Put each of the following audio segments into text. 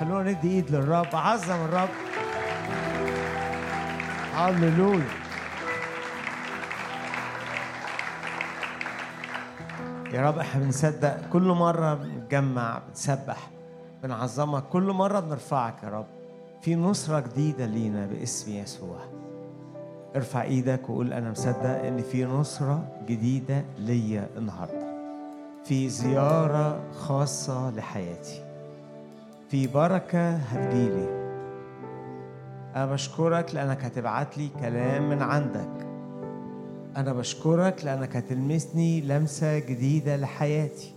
خلونا ندي ايد للرب عظم الرب. هللويا. يا رب إحنا بنصدق كل مرة بنتجمع بنسبح بنعظمك. كل مرة بنرفعك يا رب. في نصرة جديدة لينا باسم يسوع. ارفع إيدك وقول أنا مصدق ان في نصرة جديدة ليا النهاردة. في زيارة خاصة لحياتي. في بركة هتجيلي أنا بشكرك لأنك هتبعت لي كلام من عندك. أنا بشكرك لأنك هتلمسني لمسة جديدة لحياتي.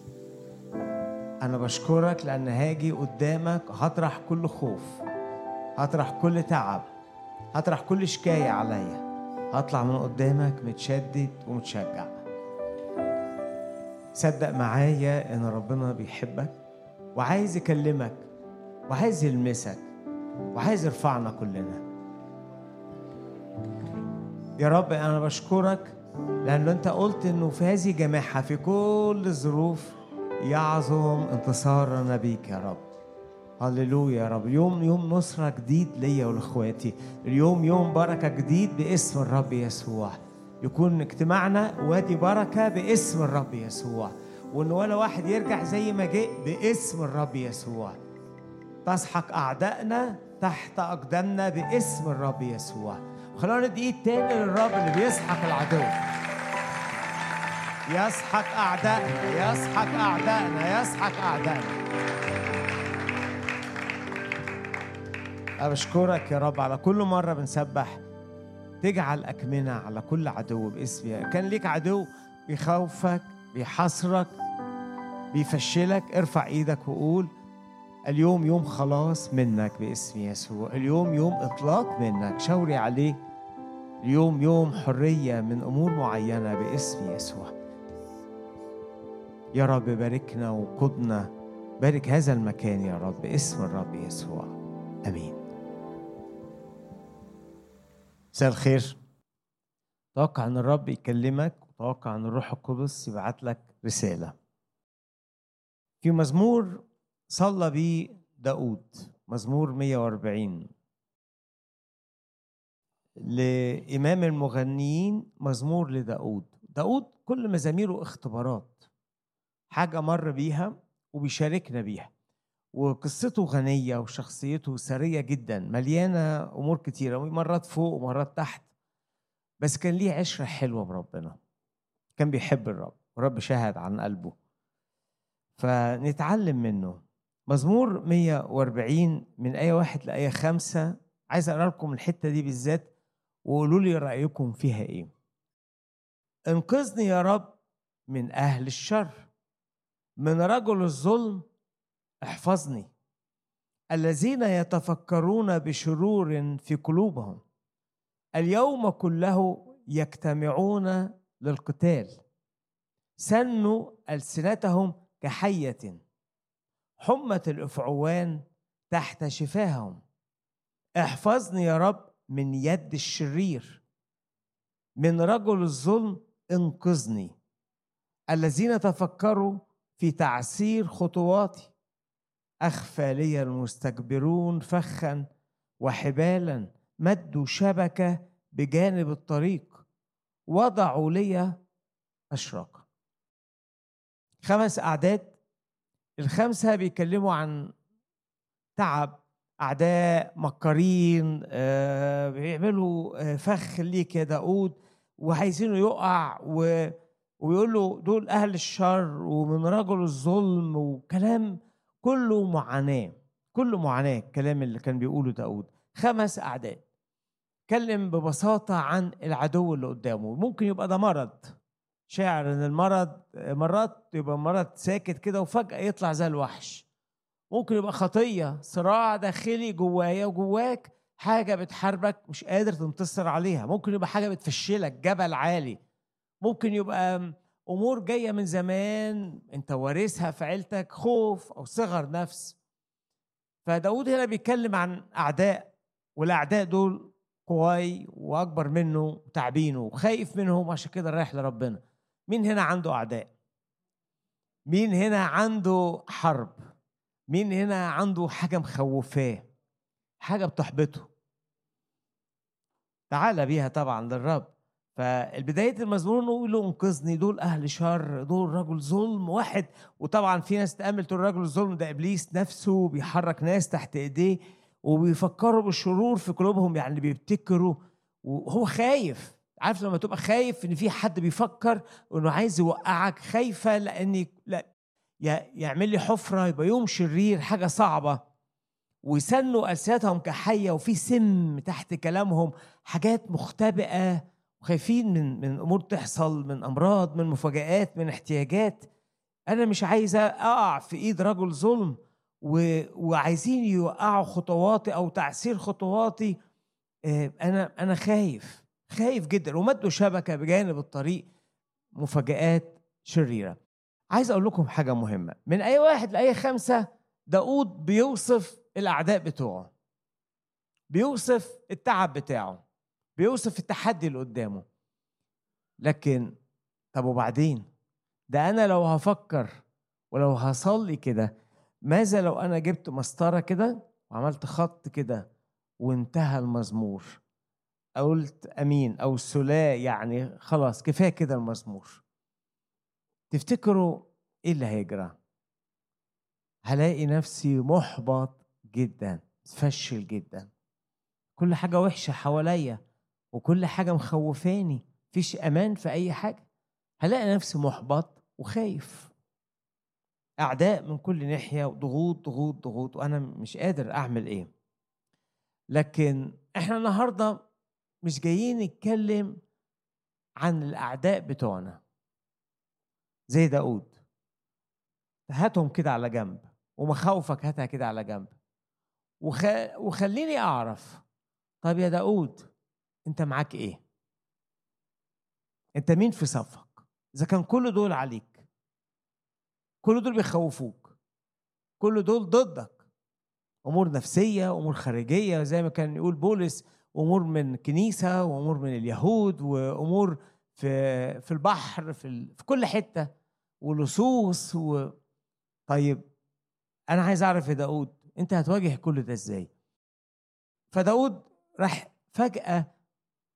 أنا بشكرك لأن هاجي قدامك هطرح كل خوف هطرح كل تعب هطرح كل شكاية عليا. هطلع من قدامك متشدد ومتشجع. صدق معايا إن ربنا بيحبك وعايز يكلمك وعايز يلمسك وعايز يرفعنا كلنا. يا رب أنا بشكرك لأن أنت قلت إنه في هذه جماعة في كل الظروف يعظم انتصارنا بيك يا رب. هللويا يا رب. يوم يوم نصرة جديد ليا ولإخواتي. اليوم يوم بركة جديد باسم الرب يسوع. يكون اجتماعنا وادي بركة باسم الرب يسوع. وإن ولا واحد يرجع زي ما جه باسم الرب يسوع. تسحق أعدائنا تحت أقدامنا باسم الرب يسوع. خلونا ندي إيد تاني للرب اللي بيسحق العدو. يسحق أعدائنا يسحق أعدائنا يسحق أعدائنا. أنا بشكرك يا رب على كل مرة بنسبح. تجعل أكمنة على كل عدو باسم كان ليك عدو بيخوفك بيحصرك بيفشلك ارفع إيدك وقول اليوم يوم خلاص منك باسم يسوع. اليوم يوم إطلاق منك. شاوري عليه. اليوم يوم حرية من أمور معينة باسم يسوع. يا رب باركنا وقدنا. بارك هذا المكان يا رب باسم الرب يسوع. آمين. مساء الخير. توقع أن الرب يكلمك وتوقع أن الروح القدس يبعت لك رسالة. في مزمور صلى بيه داود مزمور 140 لإمام المغنيين مزمور لداود. داود كل مزاميره اختبارات. حاجة مر بيها وبيشاركنا بيها. وقصته غنية وشخصيته سرية جدا مليانة أمور كتيرة مرات فوق ومرات تحت. بس كان ليه عشرة حلوة بربنا. كان بيحب الرب. والرب شاهد عن قلبه. فنتعلم منه. مزمور 140 من آية واحد لآية خمسة. عايز أقرأ لكم الحتة دي بالذات وقولوا لي رأيكم فيها إيه. انقذني يا رب من أهل الشر. من رجل الظلم احفظني. الذين يتفكرون بشرور في قلوبهم. اليوم كله يجتمعون للقتال. سنوا ألسنتهم كحية. حمة الأفعوان تحت شفاهم. احفظني يا رب من يد الشرير. من رجل الظلم انقذني. الذين تفكروا في تعسير خطواتي. أخفى لي المستكبرون فخا وحبالا مدوا شبكة بجانب الطريق. وضعوا لي أشراقا خمس أعداد الخمسة بيتكلموا عن تعب أعداء مكارين آه، بيعملوا آه، فخ ليك يا داود وعايزينه يقع و... ويقول له دول أهل الشر ومن رجل الظلم وكلام كله معاناة كله معاناة الكلام اللي كان بيقوله داود خمس أعداد اتكلم ببساطة عن العدو اللي قدامه. ممكن يبقى ده مرض. شاعر إن المرض مرات يبقى مرض ساكت كده وفجأة يطلع زي الوحش. ممكن يبقى خطية صراع داخلي جوايا وجواك حاجة بتحاربك مش قادر تنتصر عليها. ممكن يبقى حاجة بتفشلك جبل عالي. ممكن يبقى أمور جاية من زمان أنت وارثها في عيلتك خوف أو صغر نفس. فداود هنا بيتكلم عن أعداء والأعداء دول قواي وأكبر منه وتعبينه وخايف منهم عشان كده رايح لربنا. مين هنا عنده أعداء؟ مين هنا عنده حرب؟ مين هنا عنده حاجة مخوفاه؟ حاجة بتحبطه. تعالى بيها طبعا للرب. فالبداية المزمور نقول له انقذني دول أهل شر دول رجل ظلم واحد. وطبعا في ناس تأمل تقول رجل الظلم ده إبليس نفسه بيحرك ناس تحت إيديه وبيفكروا بالشرور في قلوبهم يعني بيبتكروا. وهو خايف. عارف لما تبقى خايف إن في حد بيفكر انه عايز يوقعك خايفة لاني لا يعمل لي حفرة يبقى يوم شرير حاجة صعبة. ويسنوا ألسنتهم كحية وفي سم تحت كلامهم حاجات مختبئة وخايفين من من أمور تحصل من أمراض من مفاجآت من احتياجات. أنا مش عايز أقع في إيد رجل ظلم و... وعايزين يوقعوا خطواتي أو تعسير خطواتي. آه، أنا أنا خايف. خايف جدا. ومدوا شبكة بجانب الطريق مفاجآت شريرة. عايز أقول لكم حاجة مهمة. من أي واحد لأي خمسة داود بيوصف الأعداء بتوعه. بيوصف التعب بتاعه. بيوصف التحدي اللي قدامه. لكن طب وبعدين؟ ده أنا لو هفكر ولو هصلي كده ماذا لو أنا جبت مسطرة كده وعملت خط كده وانتهى المزمور؟ قلت أمين أو سلا يعني خلاص كفاية كده المزمور. تفتكروا إيه اللي هيجرى؟ هلاقي نفسي محبط جدا متفشل جدا. كل حاجة وحشة حواليا وكل حاجة مخوفاني مفيش أمان في أي حاجة. هلاقي نفسي محبط وخايف. أعداء من كل ناحية وضغوط ضغوط ضغوط وأنا مش قادر أعمل إيه. لكن إحنا النهارده مش جايين نتكلم عن الأعداء بتوعنا. زي داود هاتهم كده على جنب ومخاوفك هاتها كده على جنب. وخ... وخليني أعرف طب يا داود أنت معاك إيه؟ أنت مين في صفك؟ إذا كان كل دول عليك كل دول بيخوفوك كل دول ضدك. أمور نفسية أمور خارجية زي ما كان يقول بولس امور من كنيسة وأمور من اليهود وأمور في في البحر في, في كل حتة ولصوص و. طيب أنا عايز أعرف يا داود أنت هتواجه كل ده إزاي؟ فداود راح فجأة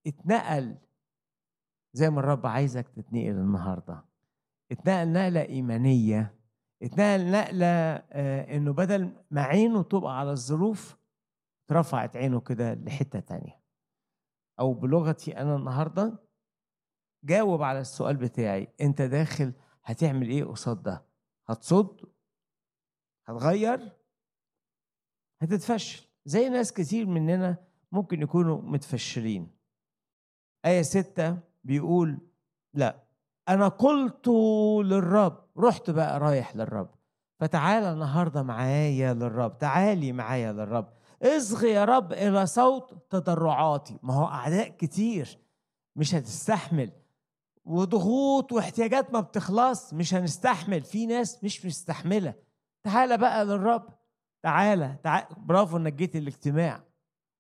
اتنقل زي ما الرب عايزك تتنقل النهارده. اتنقل نقلة إيمانية اتنقل نقلة آه إنه بدل ما عينه تبقى على الظروف رفعت عينه كده لحتة تانية. أو بلغتي أنا النهارده جاوب على السؤال بتاعي. أنت داخل هتعمل إيه قصاد ده؟ هتصد؟ هتغير؟ هتتفشل. زي ناس كتير مننا ممكن يكونوا متفشلين. آية ستة بيقول لا أنا قلت للرب رحت بقى رايح للرب. فتعالى النهارده معايا للرب تعالي معايا للرب. اصغي يا رب إلى صوت تضرعاتي. ما هو أعداء كتير مش هتستحمل. وضغوط واحتياجات ما بتخلص مش هنستحمل. في ناس مش مستحملة. تعالى بقى للرب. تعالى تعالى برافو إنك جيت الاجتماع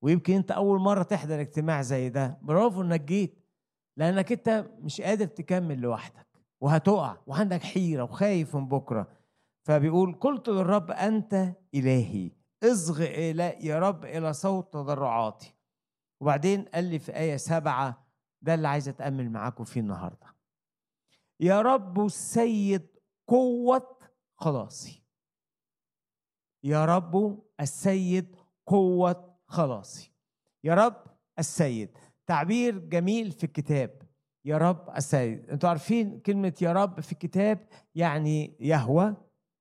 ويمكن أنت أول مرة تحضر اجتماع زي ده. برافو إنك جيت. لأنك أنت مش قادر تكمل لوحدك. وهتقع. وعندك حيرة وخايف من بكرة. فبيقول قلت للرب أنت إلهي. اصغ إلى يا رب إلى صوت تضرعاتي. وبعدين قال لي في آية سبعة ده اللي عايز أتأمل معاكم فيه النهاردة. يا رب السيد قوة خلاصي. يا رب السيد قوة خلاصي. يا رب السيد. تعبير جميل في الكتاب. يا رب السيد. أنتوا عارفين كلمة يا رب في الكتاب يعني يهوى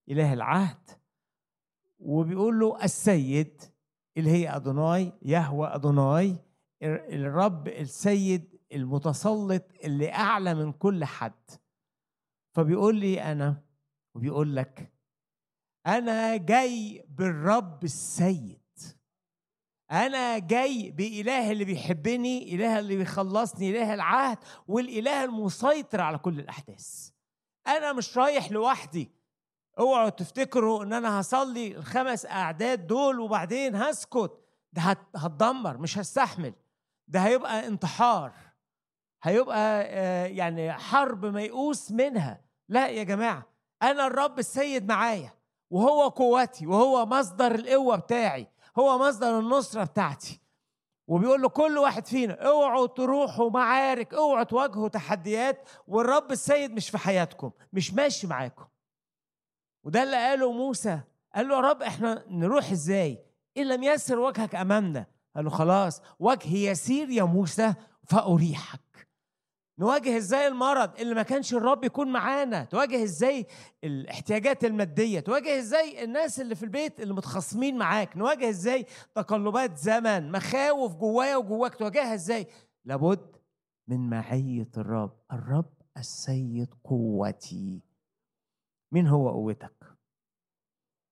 إله العهد وبيقول له السيد اللي هي أدوناي يهوى أدوناي الرب السيد المتسلط اللي أعلى من كل حد. فبيقول لي أنا وبيقول لك أنا جاي بالرب السيد. أنا جاي بإله اللي بيحبني إله اللي بيخلصني إله العهد والإله المسيطر على كل الأحداث. أنا مش رايح لوحدي. اوعوا تفتكروا ان أنا هصلي الخمس اعداد دول وبعدين هسكت. ده هتدمر مش هستحمل. ده هيبقى انتحار. هيبقى آه، يعني حرب ميؤوس منها. لا يا جماعة أنا الرب السيد معايا وهو قوتي وهو مصدر القوة بتاعي هو مصدر النصرة بتاعتي. وبيقول له كل واحد فينا اوعوا تروحوا معارك اوعوا تواجهوا تحديات والرب السيد مش في حياتكم مش ماشي معاكم. وده اللي قاله موسى. قال له يا رب إحنا نروح إزاي؟ إن لم يسر وجهك أمامنا. قال له خلاص وجهي يسير يا موسى فأريحك. نواجه إزاي المرض؟ اللي ما كانش الرب يكون معانا. تواجه إزاي الاحتياجات المادية؟ تواجه إزاي الناس اللي في البيت اللي متخاصمين معاك؟ نواجه إزاي تقلبات زمن؟ مخاوف جوايا وجواك؟ تواجهها إزاي؟ لابد من معية الرب. الرب السيد قوتي. مين هو قوتك؟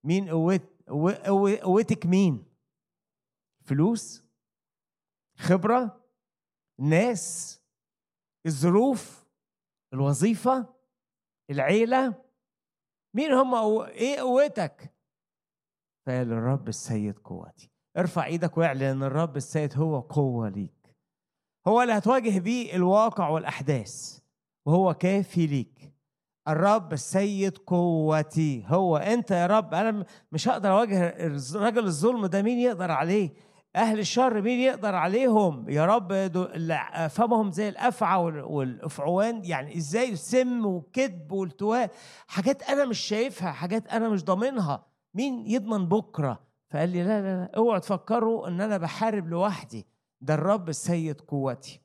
مين قوت قوتك مين؟ فلوس؟ خبرة؟ ناس؟ الظروف؟ الوظيفة؟ العيلة؟ مين هم أو... إيه قوتك؟ فقال الرب السيد قوتي. ارفع إيدك واعلن إن الرب السيد هو قوة ليك. هو اللي هتواجه بيه الواقع والأحداث وهو كافي ليك. الرب السيد قوتي. هو أنت يا رب أنا مش هقدر أواجه رجل الظلم ده مين يقدر عليه؟ أهل الشر مين يقدر عليهم؟ يا رب فمهم زي الأفعى والأفعوان يعني إزاي السم والكذب والتواء حاجات أنا مش شايفها حاجات أنا مش ضامنها. مين يضمن بكرة؟ فقال لي لا لا لا اوعوا تفكروا إن أنا بحارب لوحدي. ده الرب السيد قوتي.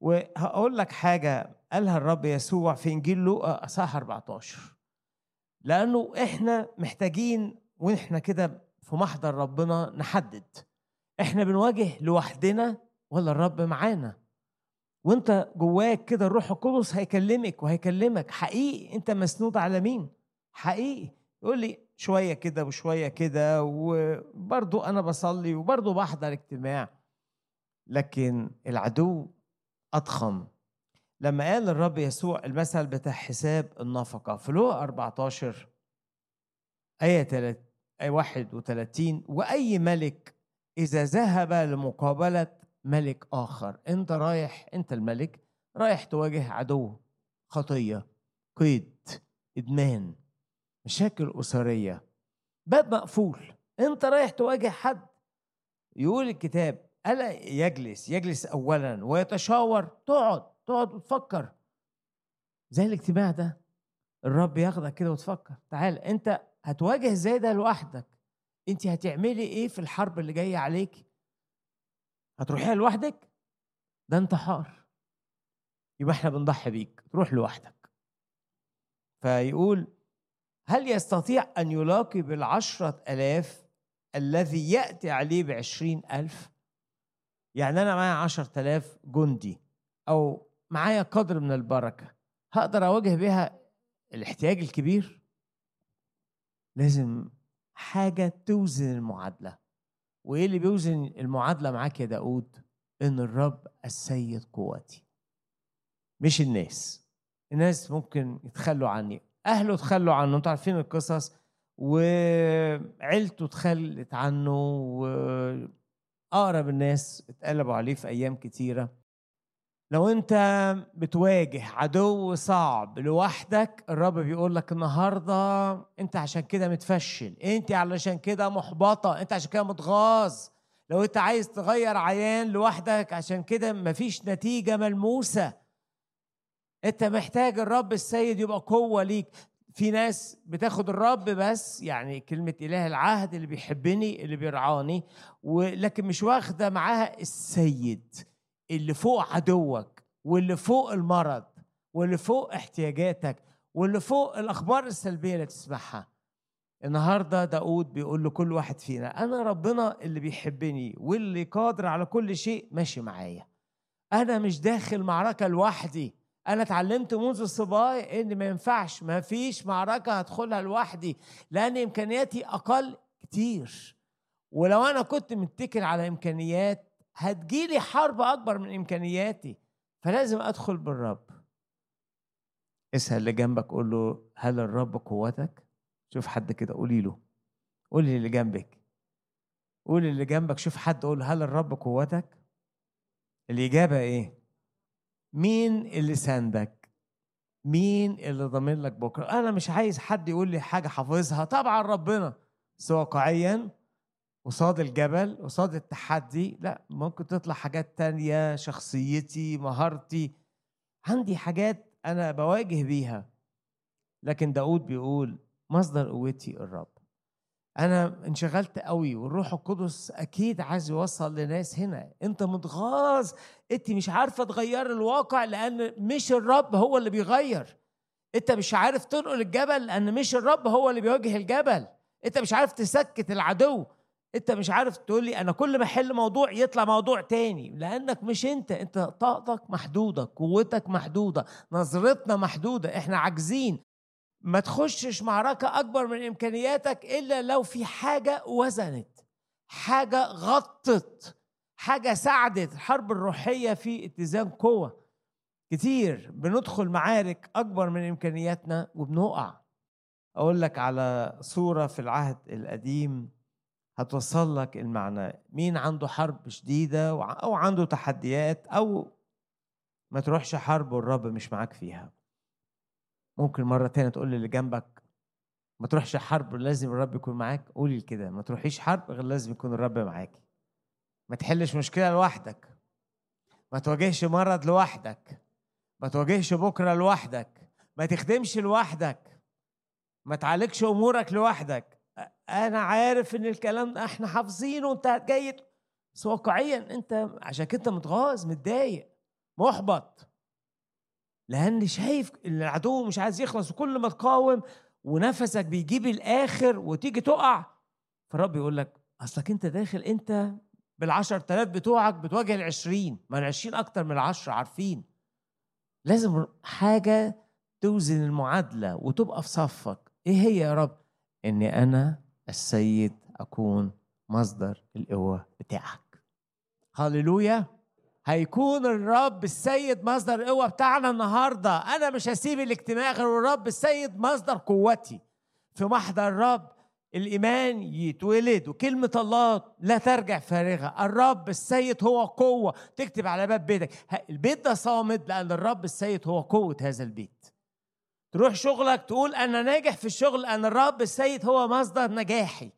وهقول لك حاجة قالها الرب يسوع في إنجيل لوقا أصحاح 14 لأنه إحنا محتاجين وإحنا كده في محضر ربنا نحدد. إحنا بنواجه لوحدنا ولا الرب معانا؟ وإنت جواك كده الروح القدس هيكلمك وهيكلمك. حقيقي إنت مسنود على مين؟ حقيقي. يقول لي شوية كده وشوية كده وبرضه أنا بصلي وبرضه بحضر اجتماع. لكن العدو أضخم. لما قال الرب يسوع المثل بتاع حساب النفقة في لوقا 14 آية 3 آية 31 وأي ملك إذا ذهب لمقابلة ملك آخر أنت رايح أنت الملك رايح تواجه عدو خطية قيد إدمان مشاكل أسرية باب مقفول أنت رايح تواجه حد. يقول الكتاب ألا يجلس يجلس أولا ويتشاور تقعد. تقعد وتفكر. زي الاجتماع ده الرب ياخدك كده وتفكر. تعال انت هتواجه إزاي ده لوحدك. انت هتعملي إيه في الحرب اللي جاية عليك؟ هتروحيها لوحدك؟ ده انتحار. يبقى إحنا بنضحي بيك. تروح لوحدك. فيقول هل يستطيع أن يلاقي بالعشرة ألاف الذي يأتي عليه بعشرين ألف؟ يعني أنا معايا عشرة ألاف جندي أو معايا قدر من البركة. هقدر أواجه بها الاحتياج الكبير؟ لازم حاجة توزن المعادلة. وإيه اللي بيوزن المعادلة معاك يا داود إن الرب السيد قوتي. مش الناس. الناس ممكن يتخلوا عني. أهله تخلوا عنه. أنتوا عارفين القصص. وعيلته تخلت عنه. وأقرب الناس اتقلبوا عليه في أيام كتيرة. لو انت بتواجه عدو صعب لوحدك الرب بيقول لك النهارده انت عشان كده متفشل انت علشان كده محبطة انت عشان كده متغاظ. لو انت عايز تغير عيان لوحدك عشان كده مفيش نتيجة ملموسة. انت محتاج الرب السيد يبقى قوة ليك. في ناس بتاخد الرب بس يعني كلمة إله العهد اللي بيحبني اللي بيرعاني ولكن مش واخدة معاها السيد. اللي فوق عدوك واللي فوق المرض واللي فوق احتياجاتك واللي فوق الأخبار السلبية اللي تسمعها. النهارده داود بيقول لكل واحد فينا أنا ربنا اللي بيحبني واللي قادر على كل شيء ماشي معايا. أنا مش داخل معركة لوحدي. أنا اتعلمت منذ الصبايا إن ما ينفعش ما فيش معركة هدخلها لوحدي لأن إمكانياتي أقل كتير. ولو أنا كنت متكل على إمكانيات هتجيلي حرب أكبر من إمكانياتي فلازم أدخل بالرب. اسأل اللي جنبك قول له هل الرب قوتك؟ شوف حد كده قولي له. قولي اللي جنبك. قولي اللي جنبك شوف حد قول هل الرب قوتك؟ الإجابة إيه؟ مين اللي ساندك؟ مين اللي ضامن لك بكرة؟ أنا مش عايز حد يقول لي حاجة حافظها. طبعا ربنا بس واقعيا قصاد الجبل قصاد التحدي لأ ممكن تطلع حاجات تانية شخصيتي مهارتي. عندي حاجات أنا بواجه بيها. لكن داود بيقول مصدر قوتي الرب. أنا انشغلت قوي والروح القدس أكيد عايز يوصل لناس هنا. أنت متغاظ. أنت مش عارفة تغير الواقع لأن مش الرب هو اللي بيغير. أنت مش عارف تنقل الجبل لأن مش الرب هو اللي بيواجه الجبل. أنت مش عارف تسكت العدو. انت مش عارف تقول لي أنا كل ما احل موضوع يطلع موضوع تاني لانك مش انت انت طاقتك محدودة قوتك محدودة نظرتنا محدودة إحنا عاجزين. ما تخشش معركة أكبر من إمكانياتك إلا لو في حاجة وزنت حاجة غطت حاجة ساعدت. الحرب الروحية في اتزان قوة. كتير بندخل معارك أكبر من إمكانياتنا وبنقع. أقول لك على صورة في العهد القديم. هتوصل لك المعنى. مين عنده حرب شديدة أو عنده تحديات أو ما تروحش حرب والرب مش معاك فيها. ممكن مرة تانية تقول للي جنبك ما تروحش حرب لازم الرب يكون معاك. قولي كده ما تروحيش حرب غير لازم يكون الرب معاكي ما تحلش مشكلة لوحدك. ما تواجهش مرض لوحدك. ما تواجهش بكرة لوحدك. ما تخدمش لوحدك. ما تعالجش أمورك لوحدك. أنا عارف إن الكلام ده إحنا حافظينه وأنت جاي بس واقعيا أنت عشان كده متغاظ متضايق محبط. لأن شايف العدو مش عايز يخلص وكل ما تقاوم ونفسك بيجيب الآخر وتيجي تقع. فالرب يقول لك أصلك أنت داخل أنت بالعشر تلاف بتوعك بتواجه العشرين ما العشرين أكتر من العشرة عارفين. لازم حاجة توزن المعادلة وتبقى في صفك. إيه هي يا رب؟ إني أنا السيد أكون مصدر القوة بتاعك. هللويا. هيكون الرب السيد مصدر القوة بتاعنا النهاردة. أنا مش هسيب الاجتماع غير الرب السيد مصدر قوتي. في محضر الرب الإيمان يتولد وكلمة الله لا ترجع فارغة. الرب السيد هو قوة. تكتب على باب بيتك. البيت ده صامد لأن الرب السيد هو قوة هذا البيت. تروح شغلك تقول أنا ناجح في الشغل لأن الرب السيد هو مصدر نجاحي.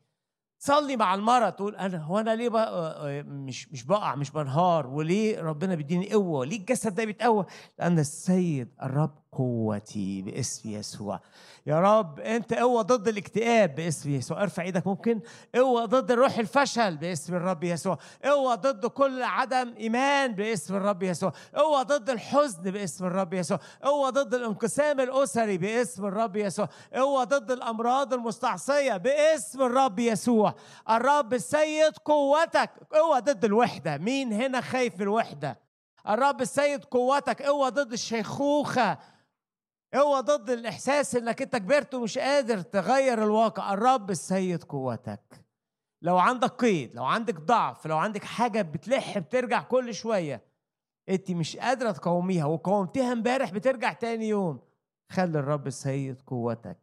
تصلي مع المرة تقول أنا هو أنا ليه بقى مش مش بقع مش بنهار وليه ربنا بيديني قوة ليه الجسد ده بيتقوى؟ لأن السيد الرب قوتي باسم يسوع. يا رب أنت قوه ضد الاكتئاب باسم يسوع. ارفع إيدك ممكن؟ قوه ضد الروح الفشل باسم الرب يسوع. قوه ضد كل عدم إيمان باسم الرب يسوع. قوه ضد الحزن باسم الرب يسوع. قوه ضد الانقسام الأسري باسم الرب يسوع. قوه ضد الأمراض المستعصية باسم الرب يسوع. الرب السيد قوتك. قوه ضد الوحدة. مين هنا خايف من الوحدة؟ الرب السيد قوتك. قوه ضد الشيخوخة. اوعى ضد الإحساس إنك أنت كبرت ومش قادر تغير الواقع. الرب السيد قوتك. لو عندك قيد لو عندك ضعف لو عندك حاجة بتلح بترجع كل شوية. أنت مش قادرة تقاوميها وقاومتيها امبارح بترجع تاني يوم. خلي الرب السيد قوتك.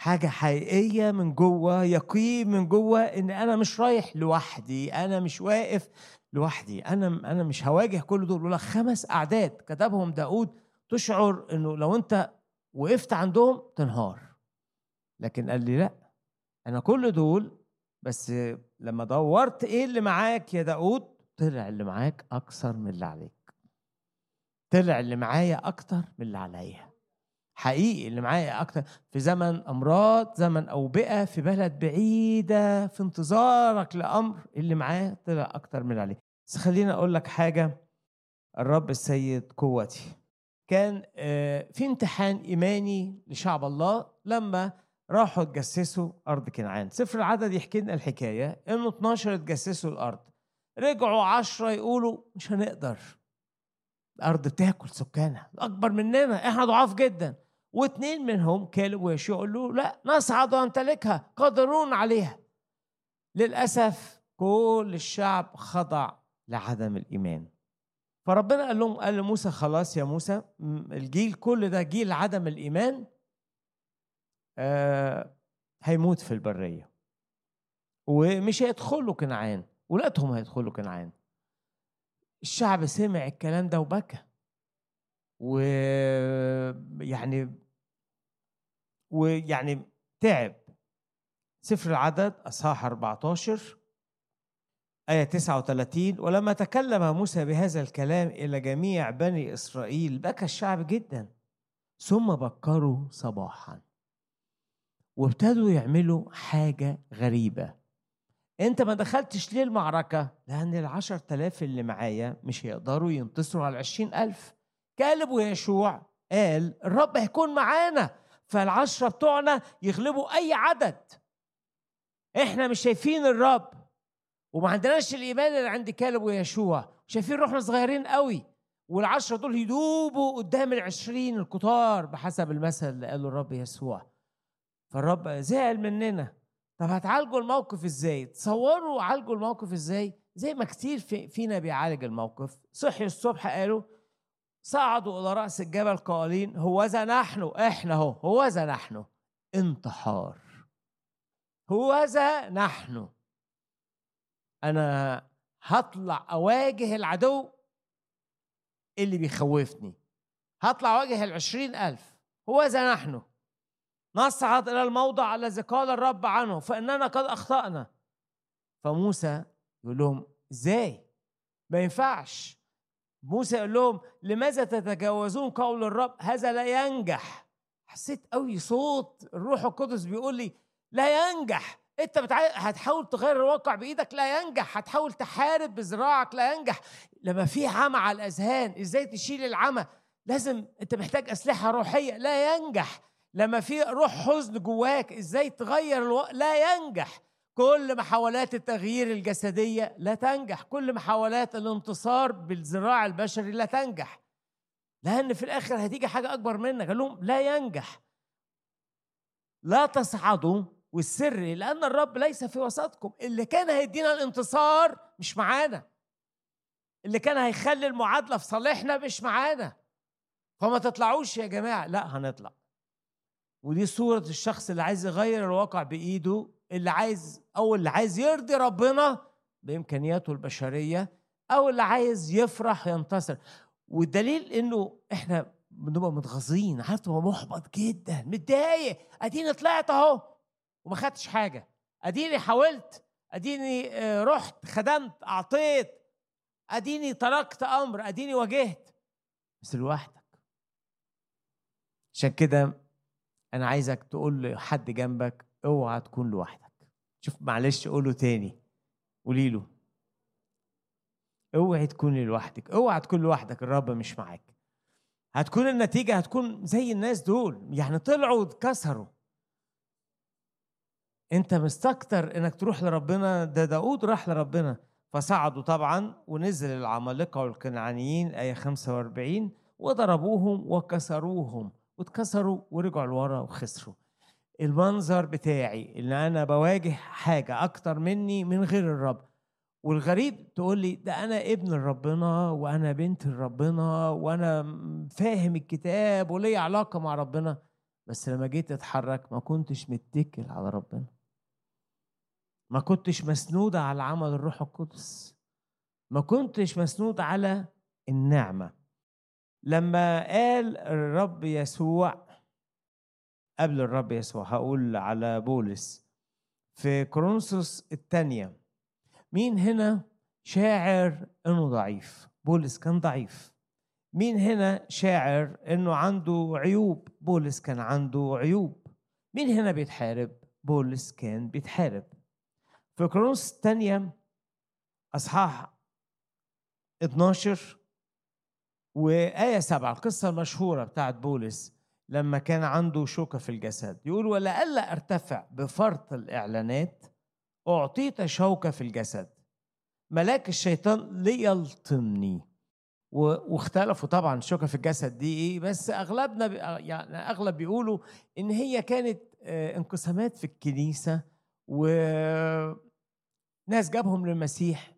حاجة حقيقية من جوه يقين من جوه إن أنا مش رايح لوحدي أنا مش واقف لوحدي. أنا أنا مش هواجه كل دول. ولا خمس أعداد كتبهم داود تشعر إنه لو أنت وقفت عندهم تنهار. لكن قال لي لأ أنا كل دول بس لما دورت إيه اللي معاك يا داود طلع اللي معاك أكثر من اللي عليك. طلع اللي معايا أكتر من اللي عليا. حقيقي اللي معايا أكتر. في زمن أمراض زمن أوبئة في بلد بعيدة في انتظارك لأمر اللي معاه طلع أكتر من اللي عليه. بس خليني أقول لك حاجة. الرب السيد قوتي. كان آه، في امتحان إيماني لشعب الله لما راحوا اتجسسوا أرض كنعان. سفر العدد يحكي لنا الحكاية إنه 12 اتجسسوا الأرض. رجعوا 10 يقولوا مش هنقدر. الأرض بتاكل سكانها. أكبر مننا إحنا ضعاف جدا. واثنين منهم كالب ويشوع يقولوا لا نصعد ونمتلكها قادرون عليها. للأسف كل الشعب خضع لعدم الإيمان. فربنا قال لهم قال لموسى خلاص يا موسى الجيل كل ده جيل عدم الإيمان آه هيموت في البرية ومش هيدخلوا كنعان ولادهم هيدخلوا كنعان. الشعب سمع الكلام ده وبكى ويعني ويعني تعب. سفر العدد أصحاح 14 آية 39 ولما تكلم موسى بهذا الكلام إلى جميع بني إسرائيل بكى الشعب جدا. ثم بكروا صباحا. وابتدوا يعملوا حاجة غريبة. أنت ما دخلتش ليه المعركة؟ لأن العشر تلاف اللي معايا مش هيقدروا ينتصروا على العشرين ألف. كالب ويشوع قال الرب هيكون معانا فالعشرة بتوعنا يغلبوا أي عدد. إحنا مش شايفين الرب. وما عندناش الإيمان اللي عند كالب ويشوع. شايفين روحنا صغيرين قوي والعشرة دول يدوبوا قدام العشرين الكتار بحسب المثل اللي قاله الرب يسوع. فالرب زعل مننا. طب هتعالجوا الموقف إزاي؟ تصوروا عالجوا الموقف إزاي؟ زي ما كتير في فينا بيعالج الموقف. صحي الصبح قالوا صعدوا إلى رأس الجبل قائلين هوذا نحن إحنا هو هوذا نحن انتحار. هوذا نحن أنا هطلع أواجه العدو اللي بيخوفني. هطلع أواجه العشرين ألف. هوذا نحن نصعد إلى الموضع الذي قال الرب عنه فإننا قد أخطأنا. فموسى يقول لهم إزاي؟ ما ينفعش. موسى يقول لهم لماذا تتجاوزون قول الرب؟ هذا لا ينجح. حسيت قوي صوت الروح القدس بيقول لي لا ينجح. انت بتع... هتحاول تغير الواقع بإيدك لا ينجح. هتحاول تحارب بذراعك لا ينجح. لما في عمى على الأذهان إزاي تشيل العمى؟ لازم انت محتاج أسلحة روحية لا ينجح. لما في روح حزن جواك إزاي تغير ألو... لا ينجح. كل محاولات التغيير الجسدية لا تنجح. كل محاولات الانتصار بالذراع البشري لا تنجح. لأن في الآخر هتيجي حاجة أكبر منك. قال لهم لا ينجح. لا تصعدوا والسر لأن الرب ليس في وسطكم. اللي كان هيدينا الانتصار مش معانا. اللي كان هيخلي المعادلة في صالحنا مش معانا. فما تطلعوش يا جماعة. لا هنطلع. ودي صورة الشخص اللي عايز يغير الواقع بإيده اللي عايز أو اللي عايز يرضي ربنا بإمكانياته البشرية أو اللي عايز يفرح ينتصر. والدليل إنه إحنا بنبقى متغاظين. عارف محبط جدا متضايق. أديني طلعت أهو. وما خدتش حاجة. أديني حاولت أديني آه، رحت خدمت أعطيت. أديني تركت أمر أديني واجهت. بس لوحدك. عشان كده أنا عايزك تقول لحد جنبك أوعى تكون لوحدك. شوف معلش قوله تاني. قولي له. اوعي تكوني لوحدك. أوعى تكون لوحدك الرب مش معاك. هتكون النتيجة هتكون زي الناس دول. يعني طلعوا واتكسروا. انت مستكتر انك تروح لربنا ده داود راح لربنا. فصعدوا طبعا ونزل العمالقة والكنعانيين آية 45 وضربوهم وكسروهم. واتكسروا ورجعوا لورا وخسروا. المنظر بتاعي إن أنا بواجه حاجة أكتر مني من غير الرب. والغريب تقول لي ده أنا ابن ربنا وأنا بنت ربنا وأنا فاهم الكتاب ولي علاقة مع ربنا. بس لما جيت أتحرك ما كنتش متكل على ربنا. ما كنتش مسنود على عمل الروح القدس. ما كنتش مسنود على النعمة. لما قال الرب يسوع قبل الرب يسوع هقول على بولس في كورنثوس الثانية مين هنا شاعر إنه ضعيف؟ بولس كان ضعيف. مين هنا شاعر إنه عنده عيوب؟ بولس كان عنده عيوب. مين هنا بيتحارب؟ بولس كان بيتحارب. في كورنثوس الثانية أصحاح 12 وآية سبعة القصة المشهورة بتاعت بولس لما كان عنده شوكة في الجسد. يقول ولئلا أرتفع بفرط الإعلانات أعطيت شوكة في الجسد ملاك الشيطان ليلطمني. واختلفوا طبعا الشوكة في الجسد دي إيه بس أغلبنا يعني أغلب بيقولوا إن هي كانت آه، انقسامات في الكنيسة وناس جابهم للمسيح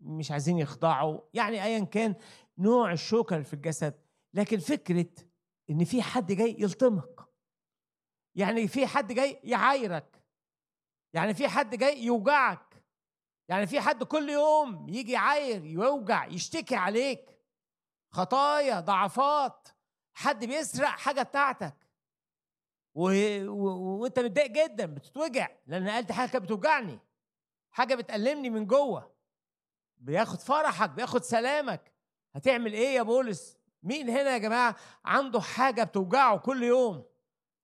مش عايزين يخضعوا يعني ايا كان نوع الشوكة اللي في الجسد لكن فكرة إن في حد جاي يلطمك يعني في حد جاي يعايرك يعني في حد جاي يوجعك يعني في حد كل يوم يجي يعاير يوجع يشتكي عليك خطايا ضعفات حد بيسرق حاجة بتاعتك و... و... وأنت متضايق جدا بتتوجع لأن قلت حاجة كانت بتوجعني. حاجة بتألمني من جوه. بياخد فرحك بياخد سلامك. هتعمل إيه يا بولس؟ مين هنا يا جماعة؟ عنده حاجة بتوجعه كل يوم.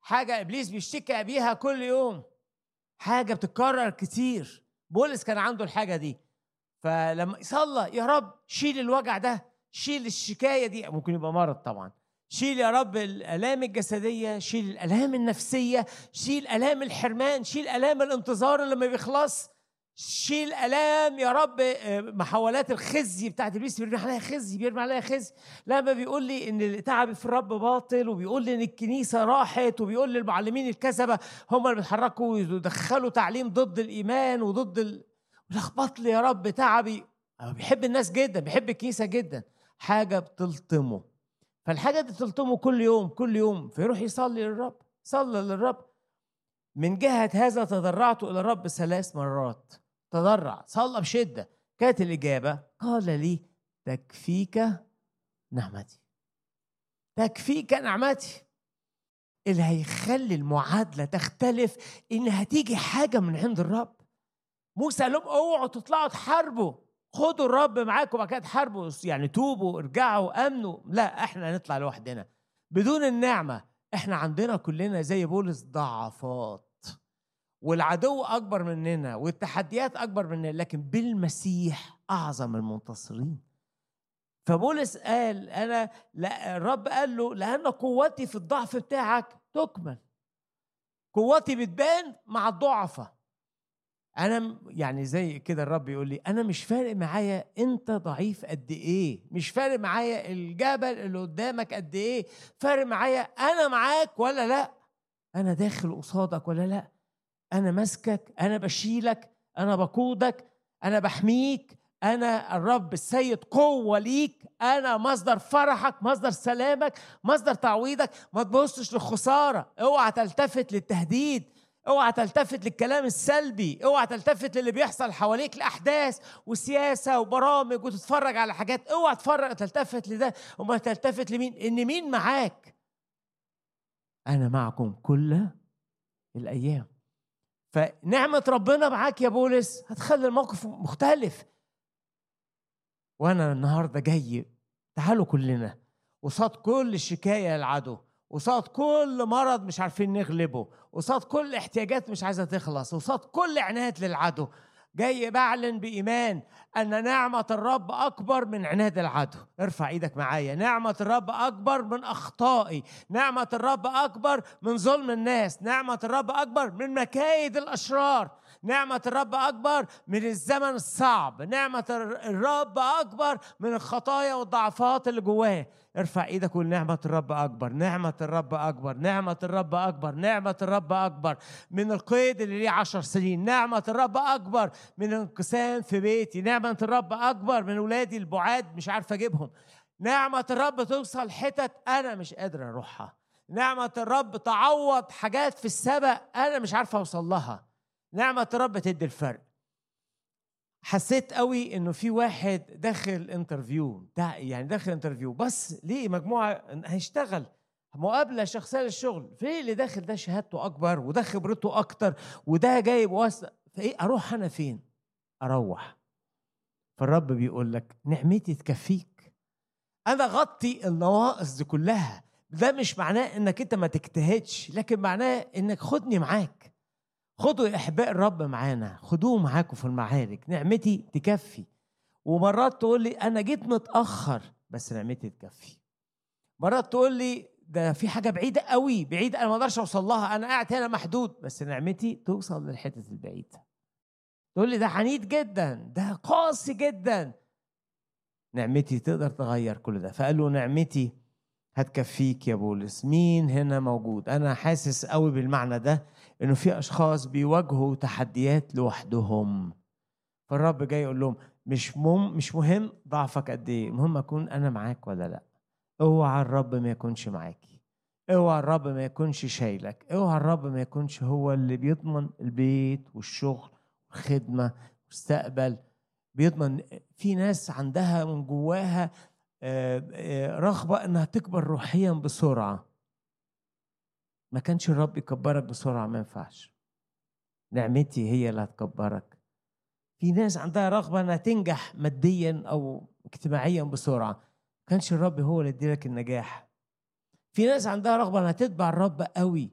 حاجة إبليس بيشتكي بيها كل يوم. حاجة بتتكرر كتير. بولس كان عنده الحاجة دي. فلما صلى يا رب شيل الوجع ده شيل الشكاية دي. ممكن يبقى مرض طبعا. شيل يا رب الألام الجسدية شيل الألام النفسية شيل ألام الحرمان شيل ألام الانتظار اللي ما بيخلص. شيل الام يا رب آه، محاولات الخزي بتاعت ابليس بيرمي عليها خزي بيرمي عليها خزي. لما بيقول لي إن تعبي في الرب باطل وبيقول لي إن الكنيسة راحت وبيقول لي المعلمين الكذبه هم اللي بيتحركوا ويدخلوا تعليم ضد الإيمان وضد ال... لخبط لي يا رب تعبي. بيحب الناس جدا بيحب الكنيسة جدا. حاجة بتلطمه. فالحاجة دي تلطمه كل يوم كل يوم. فيروح يصلي للرب صلى للرب. من جهة هذا تضرعت إلى الرب ثلاث مرات. تضرع. صلى بشده كانت الإجابة قال لي تكفيك نعمتي. تكفيك نعمتي. اللي هيخلي المعادلة تختلف إن هتيجي حاجة من عند الرب. موسى قال لهم أوعوا تطلعوا تحاربوا. خدوا الرب معاكم وبعد كده تحاربوا. يعني توبوا ارجعوا آمنوا. لا إحنا نطلع لوحدنا. بدون النعمة إحنا عندنا كلنا زي بولس ضعفات. والعدو أكبر مننا والتحديات أكبر مننا لكن بالمسيح أعظم المنتصرين. فبولس قال أنا لا الرب قال له لأن قوتي في الضعف بتاعك تكمل. قوتي بتبان مع الضعفة. أنا يعني زي كده الرب يقول لي أنا مش فارق معايا أنت ضعيف قد إيه مش فارق معايا الجبل اللي قدامك قد إيه فارق معايا أنا معاك ولا لأ أنا داخل قصادك ولا لأ. أنا ماسكك أنا بشيلك أنا بقودك أنا بحميك أنا الرب السيد قوة ليك أنا مصدر فرحك مصدر سلامك مصدر تعويضك. ما تبصش للخسارة اوعى تلتفت للتهديد اوعى تلتفت للكلام السلبي اوعى تلتفت للي بيحصل حواليك الاحداث وسياسة وبرامج وتتفرج على حاجات. اوعى تفرج تلتفت لده. وما تلتفت لمين؟ إن مين معاك؟ أنا معكم كل الأيام. فنعمة ربنا معاك يا بولس هتخلي الموقف مختلف. وأنا النهارده جاي تعالوا كلنا. وصاد كل الشكايه العدو وصاد كل مرض مش عارفين نغلبه. وصاد كل احتياجات مش عايزة تخلص. وصاد كل عناد للعدو. جاي بعلن بإيمان أن نعمة الرب أكبر من عناد العدو. ارفع إيدك معايا. نعمة الرب أكبر من أخطائي. نعمة الرب أكبر من ظلم الناس. نعمة الرب أكبر من مكايد الأشرار. نعمة الرب أكبر من الزمن الصعب نعمة الرب أكبر من الخطايا والضعفات اللي جواه. ارفع إيدك وقول نعمة الرب أكبر نعمة الرب أكبر نعمة الرب أكبر نعمة الرب أكبر. من القيد اللي ليه عشر سنين. نعمة الرب أكبر من انقسام في بيتي. نعمة الرب أكبر من ولادي البعاد مش عارف أجيبهم. نعمة الرب توصل حتت أنا مش قادر أروحها. نعمة الرب تعوض حاجات في السباق أنا مش عارف أوصل لها. نعمة الرب تدي الفرق. حسيت قوي إنه في واحد داخل interview يعني داخل interview بس ليه مجموعة هيشتغل؟ مقابلة شخصية للشغل. في اللي داخل ده شهادته أكبر وده خبرته أكتر وده جايب واسطة؟ فإيه أروح أنا فين؟ أروح. فالرب بيقول لك نعمتي تكفيك. أنا غطي النواقص دي كلها. ده مش معناه إنك أنت ما تجتهدش لكن معناه إنك خدني معاك. خدوا إحباء الرب معانا خدوه معاكم في المعارك نعمتي تكفي. ومرات تقول لي أنا جيت متأخر بس نعمتي تكفي. مرات تقول لي ده في حاجة بعيدة قوي بعيدة أنا ما أقدرش أوصل لها أنا قاعد هنا محدود بس نعمتي توصل للحته البعيدة. تقول لي ده عنيد جدا ده قاسي جدا. نعمتي تقدر تغير كل ده. فقال له نعمتي هتكفيك يا بولس. مين هنا موجود؟ أنا حاسس قوي بالمعنى ده. إنه في أشخاص بيواجهوا تحديات لوحدهم. فالرب جاي يقول لهم مش مم مش مهم ضعفك قد إيه المهم أكون أنا معاك ولا لأ. اوعى الرب ما يكونش معاكي. اوعى الرب ما يكونش شايلك. اوعى الرب ما يكونش هو اللي بيضمن البيت والشغل والخدمة مستقبل بيضمن في ناس عندها من جواها آه، آه، رغبة إنها تكبر روحيا بسرعة. ما كانش الرب يكبرك بسرعة ما ينفعش. نعمتي هي اللي هتكبرك. في ناس عندها رغبة إنها تنجح ماديا أو اجتماعيا بسرعة. ما كانش الرب هو اللي يديلك النجاح. في ناس عندها رغبة إنها تتبع الرب قوي.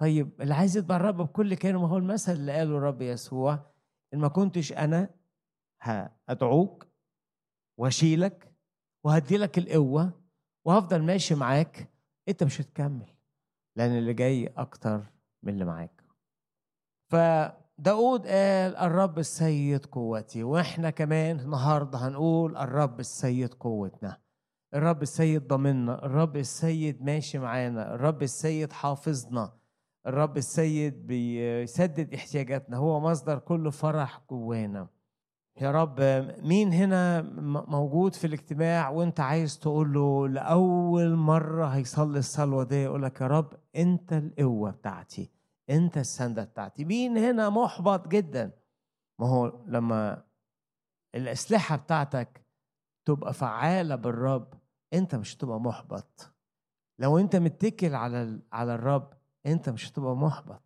طيب اللي عايز يتبع الرب بكل كلمة ما هو المثل اللي قاله الرب يسوع إن ما كنتش أنا هأدعوك وأشيلك وهدي لك القوة وهفضل ماشي معاك أنت مش هتكمل. لأن اللي جاي أكتر من اللي معاك. فداود قال الرب السيد قوتي وإحنا كمان النهارده هنقول الرب السيد قوتنا. الرب السيد ضمننا الرب السيد ماشي معانا الرب السيد حافظنا الرب السيد بيسدد احتياجاتنا هو مصدر كل فرح جوانا. يا رب مين هنا موجود في الاجتماع وانت عايز تقول له لأول مرة هيصلي الصلوة دي يقول لك يا رب انت القوة بتاعتي انت السنده بتاعتي. مين هنا محبط جدا؟ ما هو لما الأسلحة بتاعتك تبقى فعالة بالرب انت مش هتبقى محبط. لو انت متكل على على الرب انت مش هتبقى محبط.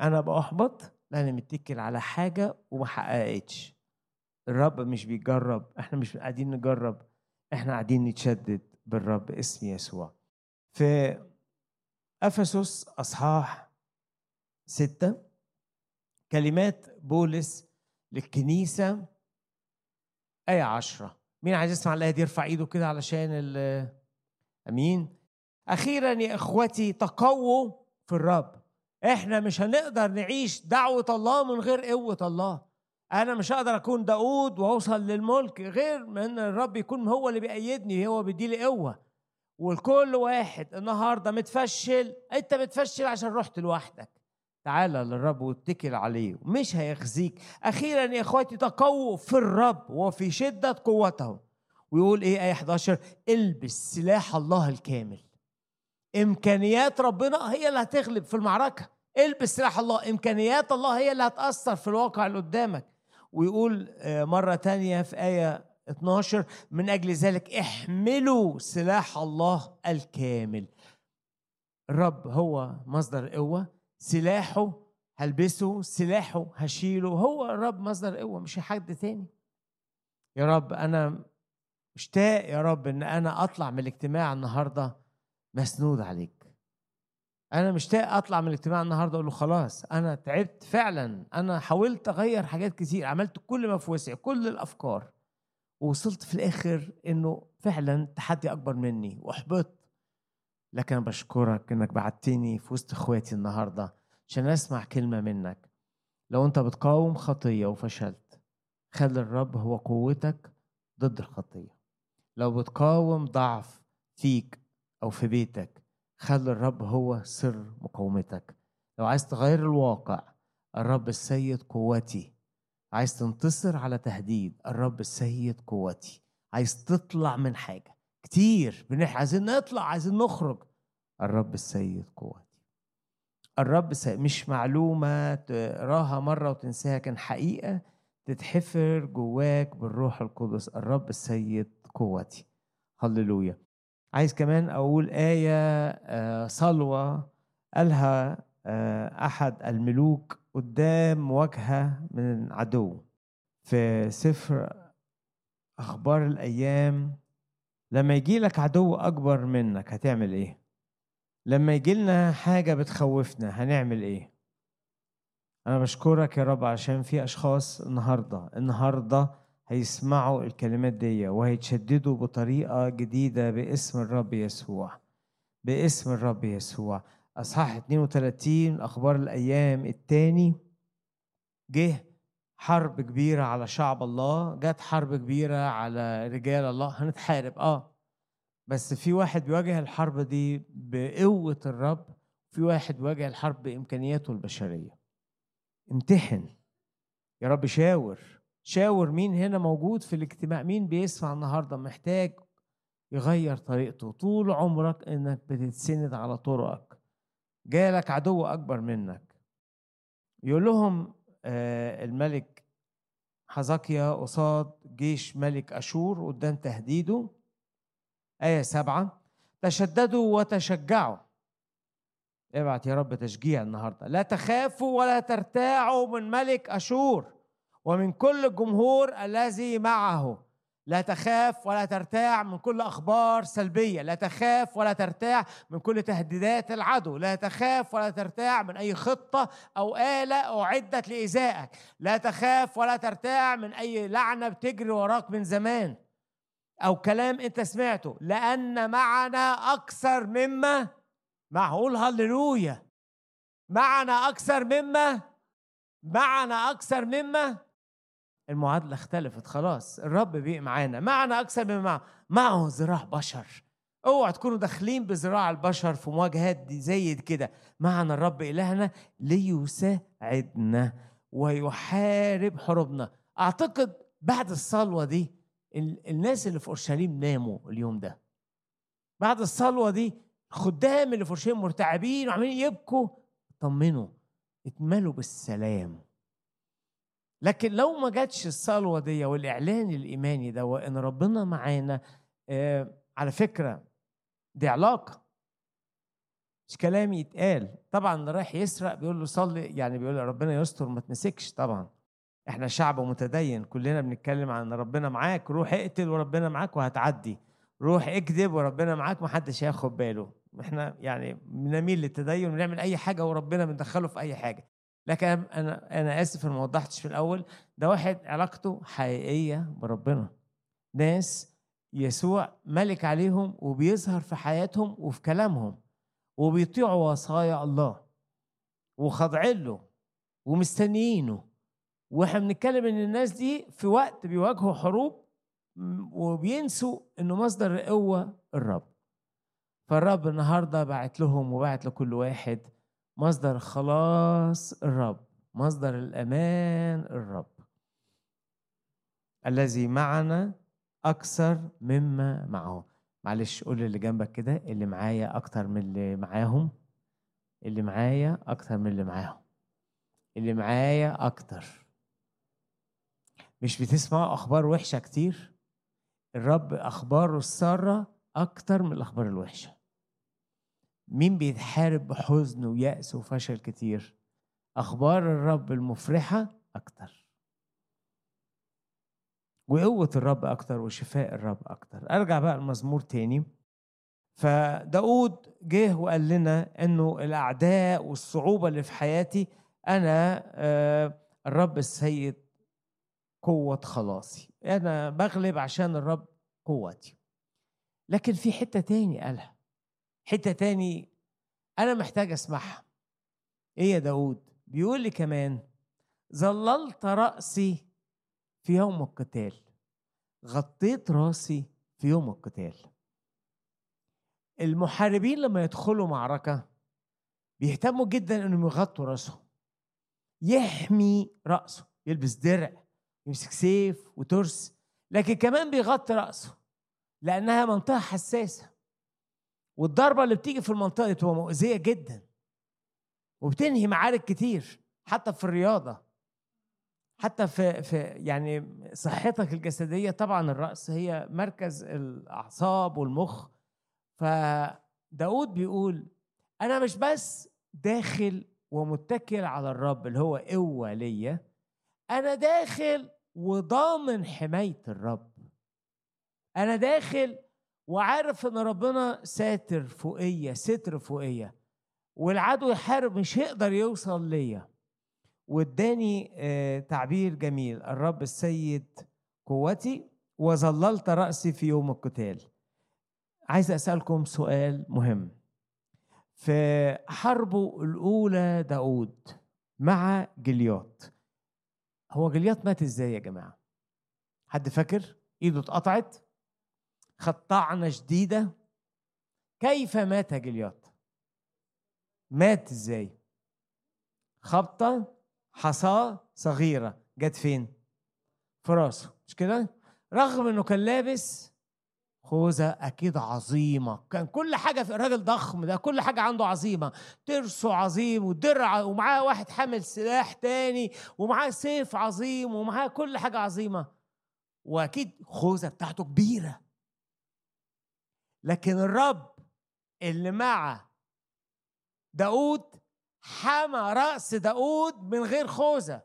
أنا بأحبط لأني متكل على حاجة وما حققتش. الرب مش بيجرب إحنا مش قاعدين نجرب إحنا قاعدين نتشدد بالرب اسم يسوع. في إفسس أصحاح ستة كلمات بولس للكنيسة آية عشرة. مين عايز يسمع الآية دي يرفع إيده كده علشان أمين. أخيرا يا إخوتي تقووا في الرب. إحنا مش هنقدر نعيش دعوة الله من غير قوة الله. أنا مش هقدر أكون داود وأوصل للملك غير من الرب يكون هو اللي بيأيدني هو بيديلي قوة. والكل واحد النهارده متفشل أنت متفشل عشان رحت لوحدك. تعالى للرب واتكل عليه مش هيخزيك. أخيرا يا إخواتي تقووا في الرب وفي شدة قوته. ويقول إيه آية 11 إلبس سلاح الله الكامل. إمكانيات ربنا هي اللي هتغلب في المعركة. إلبس سلاح الله. إمكانيات الله هي اللي هتأثر في الواقع اللي قدامك. ويقول آه، مرة تانية في آية 12 من أجل ذلك احملوا سلاح الله الكامل. الرب هو مصدر قوة سلاحه هلبسه سلاحه هشيله هو الرب مصدر قوة مش حد تاني. يا رب أنا مشتاق يا رب إن أنا أطلع من الاجتماع النهارده مسنود عليك. أنا مشتاق أطلع من الاجتماع النهارده أقول له خلاص أنا تعبت فعلا. أنا حاولت أغير حاجات كتير عملت كل ما في وسعي كل الأفكار. ووصلت في الآخر إنه فعلا تحدي أكبر مني. وأحبطت. لكن أنا بشكرك إنك بعتني في وسط إخواتي النهاردة عشان أسمع كلمة منك. لو أنت بتقاوم خطية وفشلت خلي الرب هو قوتك ضد الخطية. لو بتقاوم ضعف فيك أو في بيتك خلي الرب هو سر مقاومتك. لو عايز تغير الواقع الرب السيد قوتي. عايز تنتصر على تهديد الرب السيد قوتي. عايز تطلع من حاجة. كتير بنح عايزين نطلع عايزين نخرج. الرب السيد قوتي. الرب السيد مش معلومة تقراها مرة وتنساها كان حقيقة تتحفر جواك بالروح القدس. الرب السيد قوتي. هللويا. عايز كمان أقول آية آه، صلوة قالها آه، أحد الملوك قدام مواجهة من عدو في سفر أخبار الأيام لما يجي لك عدو أكبر منك هتعمل إيه؟ لما يجي لنا حاجة بتخوفنا هنعمل إيه؟ أنا بشكرك يا رب عشان في أشخاص النهاردة النهاردة هيسمعوا الكلمات دي وهيتشددوا بطريقة جديدة باسم الرب يسوع. باسم الرب يسوع. أصحاح 32 أخبار الأيام الثاني جه حرب كبيرة على شعب الله. جت حرب كبيرة على رجال الله. هنتحارب. آه. بس في واحد بيواجه الحرب دي بقوة الرب في واحد بيواجه الحرب بإمكانياته البشرية. امتحن. يا رب شاور. شاور مين هنا موجود في الاجتماع؟ مين بيسمع النهارده؟ محتاج يغير طريقته. طول عمرك إنك بتتسند على طرقك. جالك عدو أكبر منك. يقول لهم آه، الملك حزقيا قصاد جيش ملك أشور قدام تهديده. آية سبعة. تشددوا وتشجعوا. ابعت يا رب تشجيع النهارده. لا تخافوا ولا ترتاعوا من ملك أشور. ومن كل الجمهور الذي معه لا تخاف ولا ترتاع من كل أخبار سلبية لا تخاف ولا ترتاع من كل تهديدات العدو لا تخاف ولا ترتاع من أي خطة أو آلة اعدت لايذائك لا تخاف ولا ترتاع من أي لعنة بتجري وراك من زمان أو كلام أنت سمعته لأن معنا أكثر مما معقول هللويا معنا أكثر مما معنا أكثر مما المعادلة اختلفت خلاص الرب بقي معانا. معنا أكثر من معه معه ذراع بشر. أوعى تكونوا داخلين بذراع البشر في مواجهات دي زي كده. معنا الرب إلهنا ليساعدنا ويحارب حروبنا. أعتقد بعد الصلوة دي الناس اللي في أورشليم ناموا اليوم ده. بعد الصلوة دي الخدام اللي في أورشليم مرتعبين وعمالين يبكوا طمنوا اتملوا بالسلام. لكن لو ما جاتش الصلوة دي والإعلان الإيماني ده وإن ربنا معانا آه على فكرة دي علاقة. مش كلام يتقال. طبعا اللي رايح يسرق بيقول له صلي يعني بيقول له ربنا يستر ما تنسكش طبعا. إحنا شعب متدين كلنا بنتكلم عن ربنا معاك روح اقتل وربنا معاك وهتعدي. روح اكذب وربنا معاك محدش هياخد باله. إحنا يعني بنميل للتدين ونعمل أي حاجة وربنا بندخله في أي حاجة. لكن أنا أنا آسف أنا ما وضحتش في الأول. ده واحد علاقته حقيقية بربنا. ناس يسوع ملك عليهم وبيظهر في حياتهم وفي كلامهم وبيطيعوا وصايا الله وخاضعين له ومستنيينه. وإحنا بنتكلم إن الناس دي في وقت بيواجهوا حروب وبينسوا انه مصدر القوة الرب. فالرب النهارده بعت لهم وبعت لكل واحد مصدر خلاص الرب مصدر الأمان الرب. الذي معنا أكثر مما معه. معلش قول اللي جنبك كده اللي معايا أكتر من اللي معاهم. اللي معايا أكتر من اللي معاهم. اللي معايا أكتر. مش بتسمعوا أخبار وحشة كتير؟ الرب أخباره السارة أكتر من الأخبار الوحشة. مين بيتحارب بحزن ويأس وفشل كتير؟ أخبار الرب المفرحة أكتر. وقوة الرب أكتر وشفاء الرب أكتر. أرجع بقى المزمور تاني. فداود جه وقال لنا إنه الأعداء والصعوبة اللي في حياتي أنا آه، الرب السيد قوة خلاصي. أنا بغلب عشان الرب قوتي. لكن في حتة تاني قالها. حتة تاني أنا محتاج أسمعها. إيه يا داود بيقول لي كمان ظللت رأسي في يوم القتال غطيت رأسي في يوم القتال. المحاربين لما يدخلوا معركة بيهتموا جدا إنهم يغطوا رأسهم. يحمي رأسه يلبس درع يمسك سيف وترس لكن كمان بيغطي رأسه لأنها منطقة حساسة. والضربة اللي بتيجي في المنطقة بتبقى مؤذية جدا وبتنهي معارك كتير حتى في الرياضة حتى في في يعني صحتك الجسدية. طبعا الرأس هي مركز الأعصاب والمخ. فداود بيقول أنا مش بس داخل ومتكل على الرب اللي هو قوة ليا أنا داخل وضامن حماية الرب. أنا داخل وعارف إن ربنا ساتر فوقيه ستر فوقيه والعدو يحارب مش هيقدر يوصل ليا. واداني آه، تعبير جميل الرب السيد قوتي وظللت رأسي في يوم القتال. عايز أسألكم سؤال مهم. في حربه الأولى داود مع جليات هو جليات مات إزاي يا جماعة؟ حد فاكر؟ إيده اتقطعت؟ خد طعنة شديدة؟ كيف مات جليات مات إزاي؟ خبطة؟ حصاة؟ صغيرة؟ جت فين؟ في راسه مش كده؟ رغم إنه كان لابس خوذة أكيد عظيمة. كان كل حاجة في الراجل ضخم ده كل حاجة عنده عظيمة. ترسه عظيم ودرع ومعاه واحد حامل سلاح تاني ومعاه سيف عظيم ومعاه كل حاجة عظيمة. وأكيد خوذة بتاعته كبيرة. لكن الرب اللي مع داود حمى رأس داود من غير خوذة.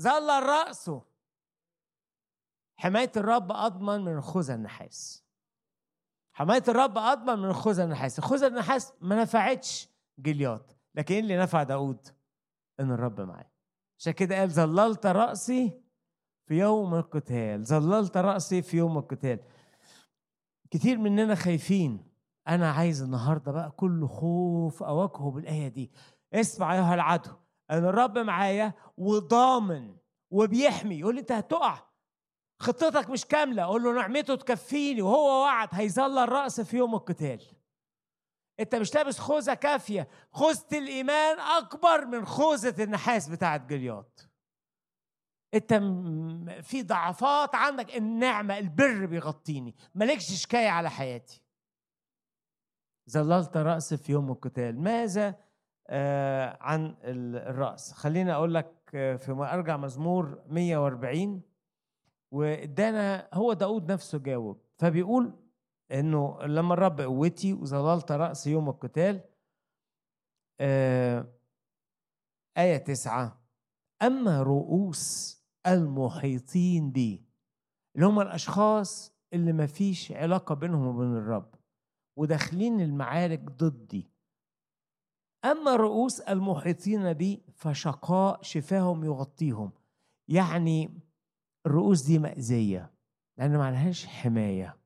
ظل رأسه. حماية الرب أضمن من الخوذة النحاس. حماية الرب أضمن من الخوذة النحاس. الخوذة النحاس ما نفعتش جليات لكن إيه اللي نفع داود؟ إن الرب معاه. عشان كده قال ظللت رأسي في يوم القتال. ظللت رأسي في يوم القتال. كتير مننا خايفين. أنا عايز النهاردة بقى كل خوف أواجهه بالآية دي. اسمع أيها العدو أن الرب معايا وضامن وبيحمي. يقول لي أنت هتقع. خطتك مش كاملة. قول له نعمته تكفيني. وهو وعد هيظل الرأس في يوم القتال. أنت مش لابس خوذة كافية. خوذة الإيمان أكبر من خوذة النحاس بتاعت جليات انت في ضعفات عندك النعمة البر بيغطيني. مالكش شكاية على حياتي. ظللت رأس في يوم القتال. ماذا آه عن الرأس؟ خليني أقول لك آه، في أرجع مزمور 140 وادانا هو داود نفسه جاوب. فبيقول إنه لما الرب قوتي وظللت رأس يوم القتال آه آية تسعة. أما رؤوس المحيطين بي اللي هم الأشخاص اللي ما فيش علاقة بينهم وبين الرب وداخلين المعارك ضدي. أما رؤوس المحيطين بي فشقاء شفاهم يغطيهم. يعني الرؤوس دي مأذية لأن ما لهاش حماية.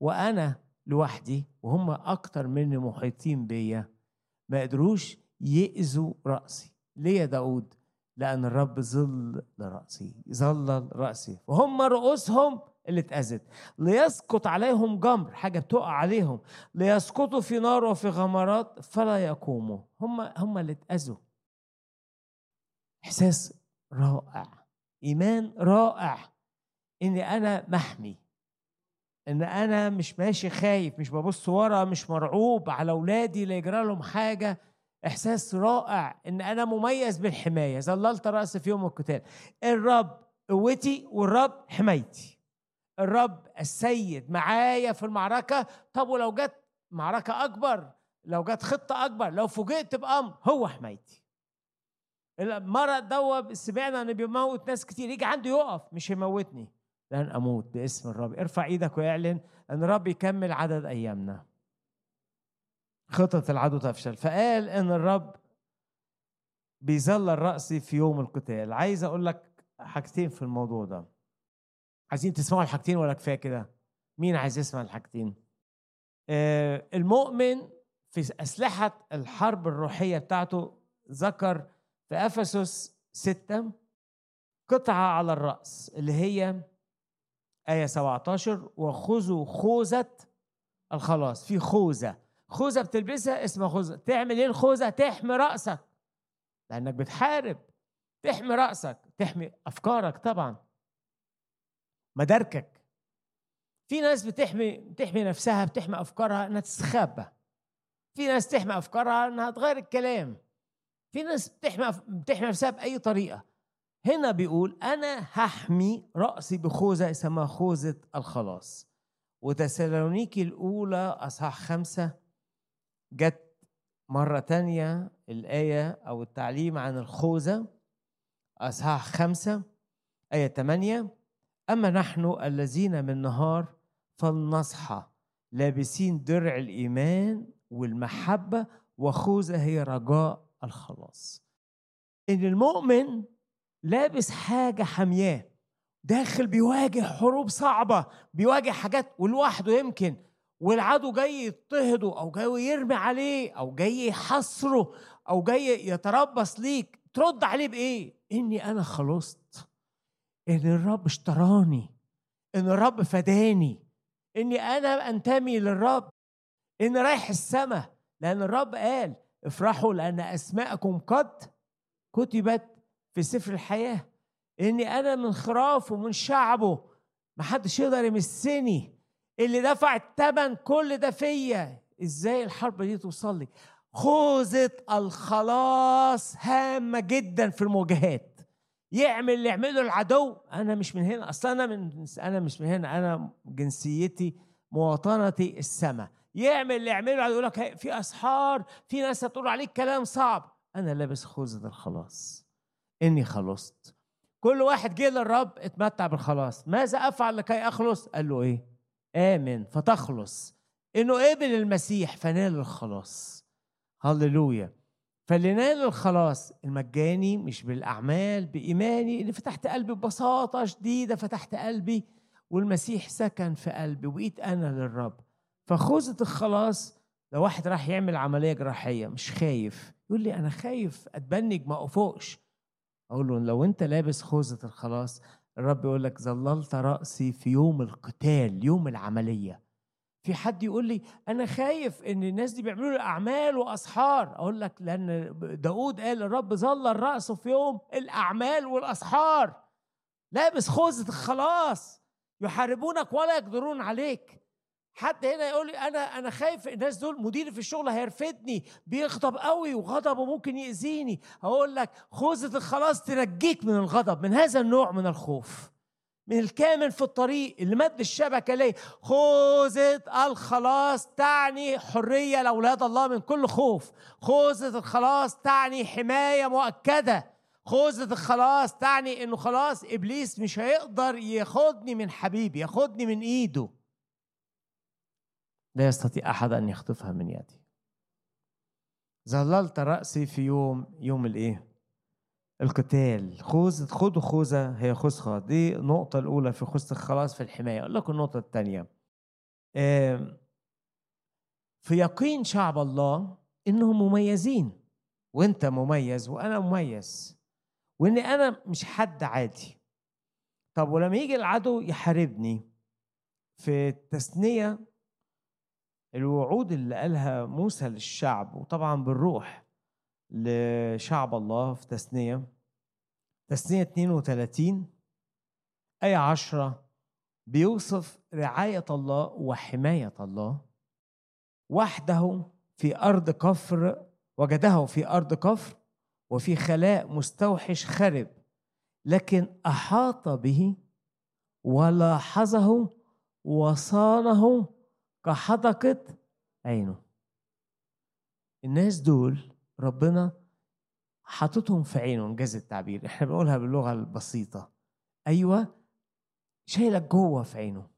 وأنا لوحدي وهم أكتر مني محيطين بيا ما قدروش يأذوا رأسي. ليه يا داود؟ لأن الرب ظل لرأسي ظلل رأسي وهم رؤوسهم اللي اتأذت. ليسقط عليهم جمر حاجة بتقع عليهم. ليسقطوا في نار وفي غمرات فلا يقوموا. هم هم اللي اتأذوا. إحساس رائع إيمان رائع. إني أنا محمي. إن أنا مش ماشي خايف مش ببص ورا مش مرعوب على أولادي لا يجرى لهم حاجة. إحساس رائع إن أنا مميز بالحمايه ظللت رأسي في يوم القتال. الرب قوتي والرب حمايتي. الرب السيد معايا في المعركة. طب ولو جت معركة أكبر لو جت خطة أكبر لو فوجئت بأمر هو حمايتي. المرض دوا سمعنا إن بيموت ناس كتير. يجي عنده يقف. مش يموتني. لن أموت باسم الرب. ارفع إيدك واعلن إن الرب يكمل عدد أيامنا. خطط العدو تفشل. فقال إن الرب بيظل الرأس في يوم القتال. عايز أقول لك حاجتين في الموضوع ده. عايزين تسمعوا الحاجتين ولا كفاية كده؟ مين عايز يسمع الحاجتين؟ آه المؤمن في أسلحة الحرب الروحية بتاعته ذكر في أفسس ستة قطعة على الرأس اللي هي آية 17 وخذوا خوذة الخلاص. في خوذة. خوذة بتلبسها اسمها خوذة. تعمل إيه الخوذة؟ تحمي رأسك. لأنك بتحارب. تحمي رأسك. تحمي أفكارك طبعا. مداركك. في ناس بتحمي بتحمي نفسها بتحمي أفكارها إنها تستخبى. في ناس تحمي أفكارها إنها تغير الكلام. في ناس بتحمي بتحمي نفسها بأي طريقة. هنا بيقول أنا هحمي رأسي بخوذة اسمها خوذة الخلاص. وتسالونيكي الأولى أصحاح خمسة جت مرة تانية الآية أو التعليم عن الخوذة أصحاح خمسة آية 8 أما نحن الذين من نهار فلنصحى لابسين درع الإيمان والمحبة وخوذة هي رجاء الخلاص. إن المؤمن لابس حاجة حامياه داخل بيواجه حروب صعبة بيواجه حاجات ولوحده يمكن والعدو جاي يضطهده أو جاي يرمي عليه أو جاي يحصره أو جاي يتربص ليك ترد عليه بإيه؟ إني أنا خلصت. إن الرب اشتراني. إن الرب فداني. إني أنا أنتمي للرب. اني رايح السماء لأن الرب قال افرحوا لأن أسماءكم قد كتبت في سفر الحياة. إني أنا من خراف ومن شعبه. محدش يقدر يمسني. اللي دفع الثمن كل ده فيا. إزاي الحرب دي توصل لي؟ خوذة الخلاص هامة جدا في المواجهات. يعمل اللي يعمله العدو. أنا مش من هنا. أصلا أنا من أنا مش من هنا. أنا جنسيتي مواطنتي السماء. يعمل اللي يعمله العدو. يقول لك في أسحار في ناس هتقول عليك كلام صعب. أنا لابس خوذة الخلاص. إني خلصت. كل واحد جه للرب اتمتع بالخلاص. ماذا أفعل لكي أخلص؟ قال له إيه؟ آمن فتخلص. إنه قبل المسيح فنال الخلاص. هللويا. فاللي نال الخلاص المجاني مش بالأعمال بإيماني. اللي فتحت قلبي ببساطة شديدة فتحت قلبي والمسيح سكن في قلبي وبقيت أنا للرب. فخوذة الخلاص لو واحد راح يعمل عملية جراحية مش خايف. يقول لي أنا خايف أتبنج ما أفوقش. أقول له لو أنت لابس خوذة الخلاص الرب يقول لك ظللت رأسي في يوم القتال يوم العملية. في حد يقول لي أنا خايف إن الناس دي بيعملوا لي أعمال وأسحار. أقول لك لأن داود قال الرب ظل راسه في يوم الأعمال والأسحار. لابس خوذة الخلاص. يحاربونك ولا يقدرون عليك. حد هنا يقول لي أنا أنا خايف الناس دول مديري في الشغل هيرفدني بيغضب قوي وغضبه ممكن يأذيني. أقول لك خوذة الخلاص تنجيك من الغضب من هذا النوع من الخوف من الكامل في الطريق اللي مد الشبكة ليه؟ خوذة الخلاص تعني حرية لأولاد الله من كل خوف. خوذة الخلاص تعني حماية مؤكدة. خوذة الخلاص تعني إنه خلاص إبليس مش هيقدر ياخدني من حبيبي ياخدني من إيده. لا يستطيع أحد أن يخطفها من يدي. ظللت رأسي في يوم يوم الإيه؟ القتال. خوذة خدوا خوذة هي خسخة دي النقطة الأولى في خوذة الخلاص في الحماية. أقول لكم النقطة الثانية في يقين شعب الله إنهم مميزين. وأنت مميز وأنا مميز. وإن أنا مش حد عادي. طب ولما يجي العدو يحاربني في التثنية الوعود اللي قالها موسى للشعب وطبعا بالروح لشعب الله في تثنية تثنية 32 آية 10 بيوصف رعاية الله وحماية الله. وحده في أرض كفر وجده في أرض كفر وفي خلاء مستوحش خرب لكن أحاط به ولاحظه وصانه كحدقة عينه. الناس دول ربنا حاططهم في عينه انجاز التعبير. إحنا بنقولها باللغة البسيطة. أيوه شايلك جوه في عينه.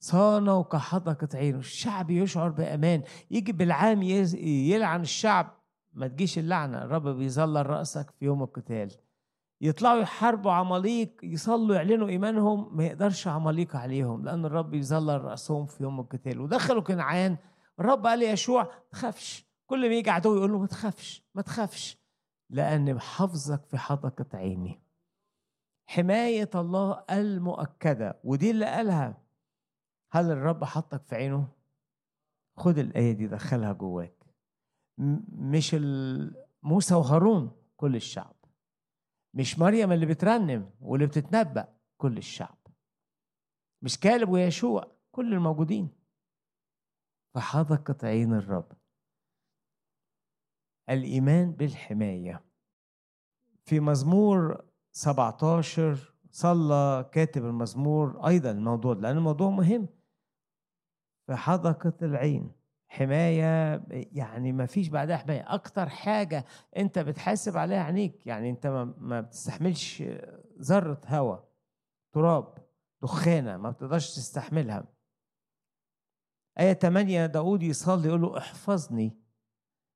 صانة كحدقة عينه. الشعب يشعر بأمان. يجي بالعام يلعن الشعب. ما تجيش اللعنة. الرب بيظلل رأسك في يوم القتال. يطلعوا يحاربوا عماليق يصلوا يعلنوا إيمانهم ما يقدرش عماليق عليهم لأن الرب يظلل رأسهم في يوم القتال. ودخلوا كنعان الرب قال ليشوع ما تخافش. كل ما يجي عدو يقول له ما تخافش ما تخافش. لأن حفظك في حدقة عيني. حماية الله المؤكدة ودي اللي قالها. هل الرب حطك في عينه؟ خد الآية دي دخلها جواك. مش موسى وهارون كل الشعب. مش مريم اللي بترنم واللي بتتنبأ كل الشعب. مش كالب ويشوع كل الموجودين. فحدقت عين الرب. الإيمان بالحماية. في مزمور 17 صلى كاتب المزمور أيضا الموضوع لأن الموضوع مهم. في حدقة العين. حماية يعني ما فيش بعدها حماية. أكتر حاجة أنت بتحاسب عليها عينيك يعني أنت ما بتستحملش ذرة هواء تراب دخانة ما بتقدرش تستحملها. آية 8 داود يصلي يقول له احفظني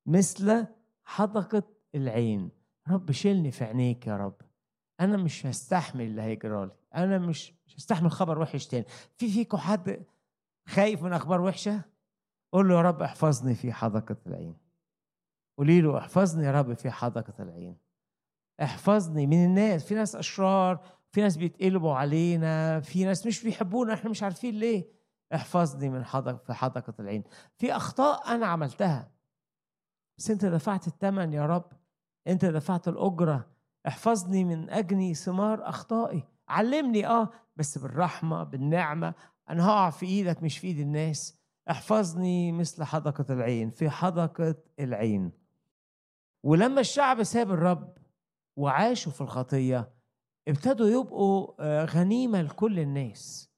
مثل حدقة العين. رب شيلني في عينيك يا رب. أنا مش هستحمل اللي هيجرى لي. أنا مش مش هستحمل خبر وحش تاني. في فيكم حد خايف من أخبار وحشة؟ قول له يا رب احفظني في حدقة العين. قولي له احفظني يا رب في حدقة العين. احفظني من الناس في ناس أشرار في ناس بيتقلبوا علينا في ناس مش بيحبونا إحنا مش عارفين ليه. احفظني من حدق في حدقة العين. في أخطاء أنا عملتها. بس أنت دفعت الثمن يا رب. أنت دفعت الأجرة. احفظني من أجني ثمار أخطائي. علمني آه بس بالرحمة بالنعمة. أنا هقع في إيدك مش في إيد الناس. احفظني مثل حدقة العين في حدقة العين. ولما الشعب ساب الرب وعاشوا في الخطية ابتدوا يبقوا آه، غنيمة لكل الناس.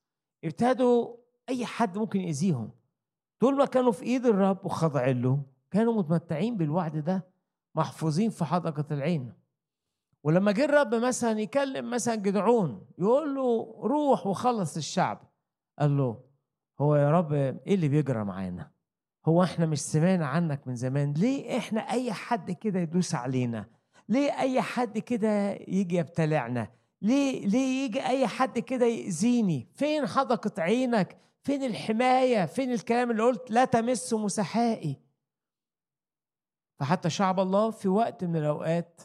ابتدوا أي حد ممكن يأذيهم. طول ما كانوا في إيد الرب وخاضعين له كانوا متمتعين بالوعد ده محفوظين في حدقة العين. ولما جه الرب مثلا يكلم مثلا جدعون يقول له روح وخلص الشعب. قال له هو يا رب إيه اللي بيجرى معانا؟ هو إحنا مش سمعنا عنك من زمان ليه إحنا أي حد كده يدوس علينا؟ ليه أي حد كده يجي يبتلعنا؟ ليه ليه يجي أي حد كده يأذيني؟ فين حدقة عينك؟ فين الحماية؟ فين الكلام اللي قلت لا تمس مسحائي؟ فحتى شعب الله في وقت من الأوقات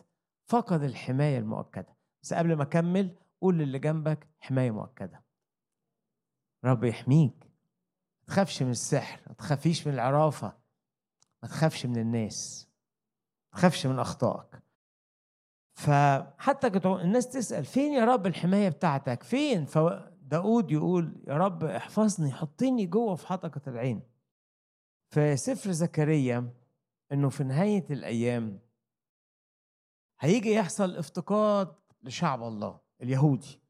فقد الحماية المؤكدة. بس قبل ما أكمل قول للي جنبك حماية مؤكدة. رب يحميك. تخافش من السحر ما تخافيش من العرافة ما تخافش من الناس ما تخافش من أخطائك. فحتى الناس تسأل فين يا رب الحماية بتاعتك؟ فين؟ فداود يقول يا رب احفظني حطني جوه في حدقة العين. في سفر زكريا إنه في نهاية الأيام هيجي يحصل افتقاد لشعب الله اليهودي.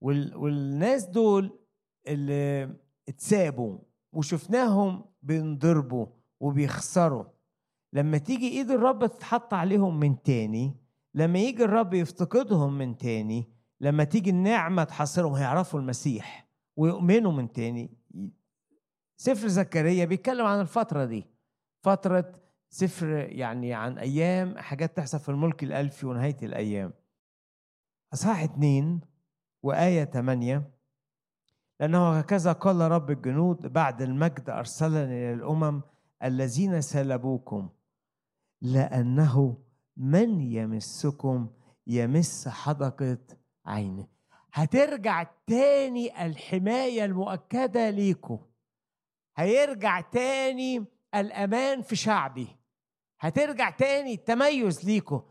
والناس دول اللي اتسابوا وشفناهم بينضربوا وبيخسروا. لما تيجي ايد الرب تتحط عليهم من تاني لما يجي الرب يفتقدهم من تاني لما تيجي النعمة تحصرهم هيعرفوا المسيح ويؤمنوا من تاني. سفر زكريا بيتكلم عن الفترة دي. فترة سفر يعني عن أيام حاجات تحصل في الملك الألفي ونهاية الأيام. أصحاح اتنين وآية ثمانية لأنه هكذا قال رب الجنود بعد المجد أرسلني إلى الأمم الذين سلبوكم لأنه من يمسكم يمس حدقة عينه. هترجع تاني الحماية المؤكدة ليكم. هيرجع تاني الأمان في شعبي. هترجع تاني التميز ليكم.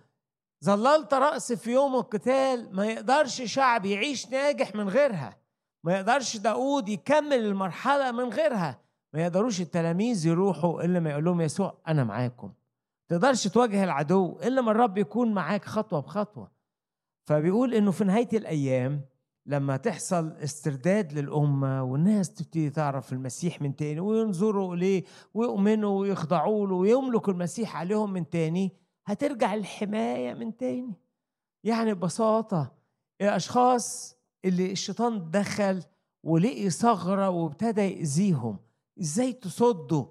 ظللت رأس في يوم القتال ما يقدرش شعب يعيش ناجح من غيرها. ما يقدرش داود يكمل المرحلة من غيرها. ما يقدروش التلاميذ يروحوا إلا ما يقول لهم يسوع أنا معاكم. تقدرش تواجه العدو إلا ما الرب يكون معاك خطوة بخطوة. فبيقول إنه في نهاية الأيام لما تحصل استرداد للأمة والناس تبتدي تعرف المسيح من تاني وينظروا إليه ويؤمنوا ويخضعوا له ويملكوا المسيح عليهم من تاني هترجع الحماية من تاني. يعني ببساطة الأشخاص اللي الشيطان دخل ولقي ثغرة وابتدى يأذيهم. إزاي تصده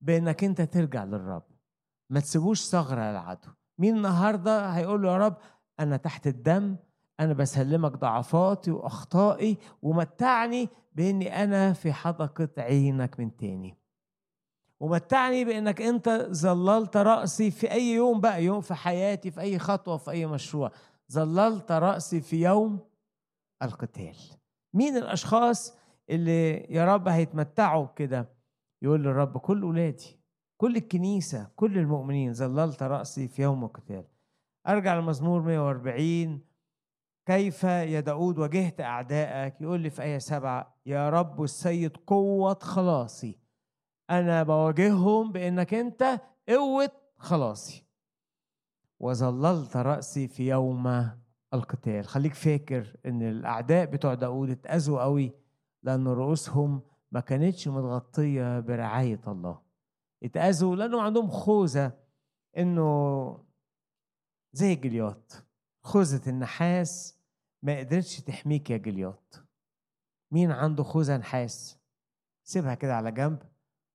بأنك أنت ترجع للرب؟ ما تسيبوش ثغرة للعدو مين النهاردة هيقول له يا رب أنا تحت الدم أنا بسلمك ضعفاتي وأخطائي ومتعني بإني أنا في حدقة عينك من تاني. ومتعني بأنك أنت ظللت رأسي في أي يوم بقى يوم في حياتي في أي خطوة في أي مشروع. ظللت رأسي في يوم القتال. مين الأشخاص اللي يا رب هيتمتعوا كده يقول للرب كل اولادي كل الكنيسة كل المؤمنين ظللت رأسي في يوم القتال. أرجع لمزمور 140 كيف يا داود واجهت أعدائك؟ يقول لي في آية سبعة يا رب السيد قوة خلاصي. أنا بواجههم بإنك أنت قوة خلاصي. وظللت رأسي في يوم القتال. خليك فاكر إن الأعداء بتوع داود اتأذوا قوي لأن رؤوسهم ما كانتش متغطية برعاية الله. اتأذوا لأنه عندهم خوذة إنه زي جلياط. خوذة النحاس ما قدرتش تحميك يا جلياط. مين عنده خوذة نحاس؟ سيبها كده على جنب.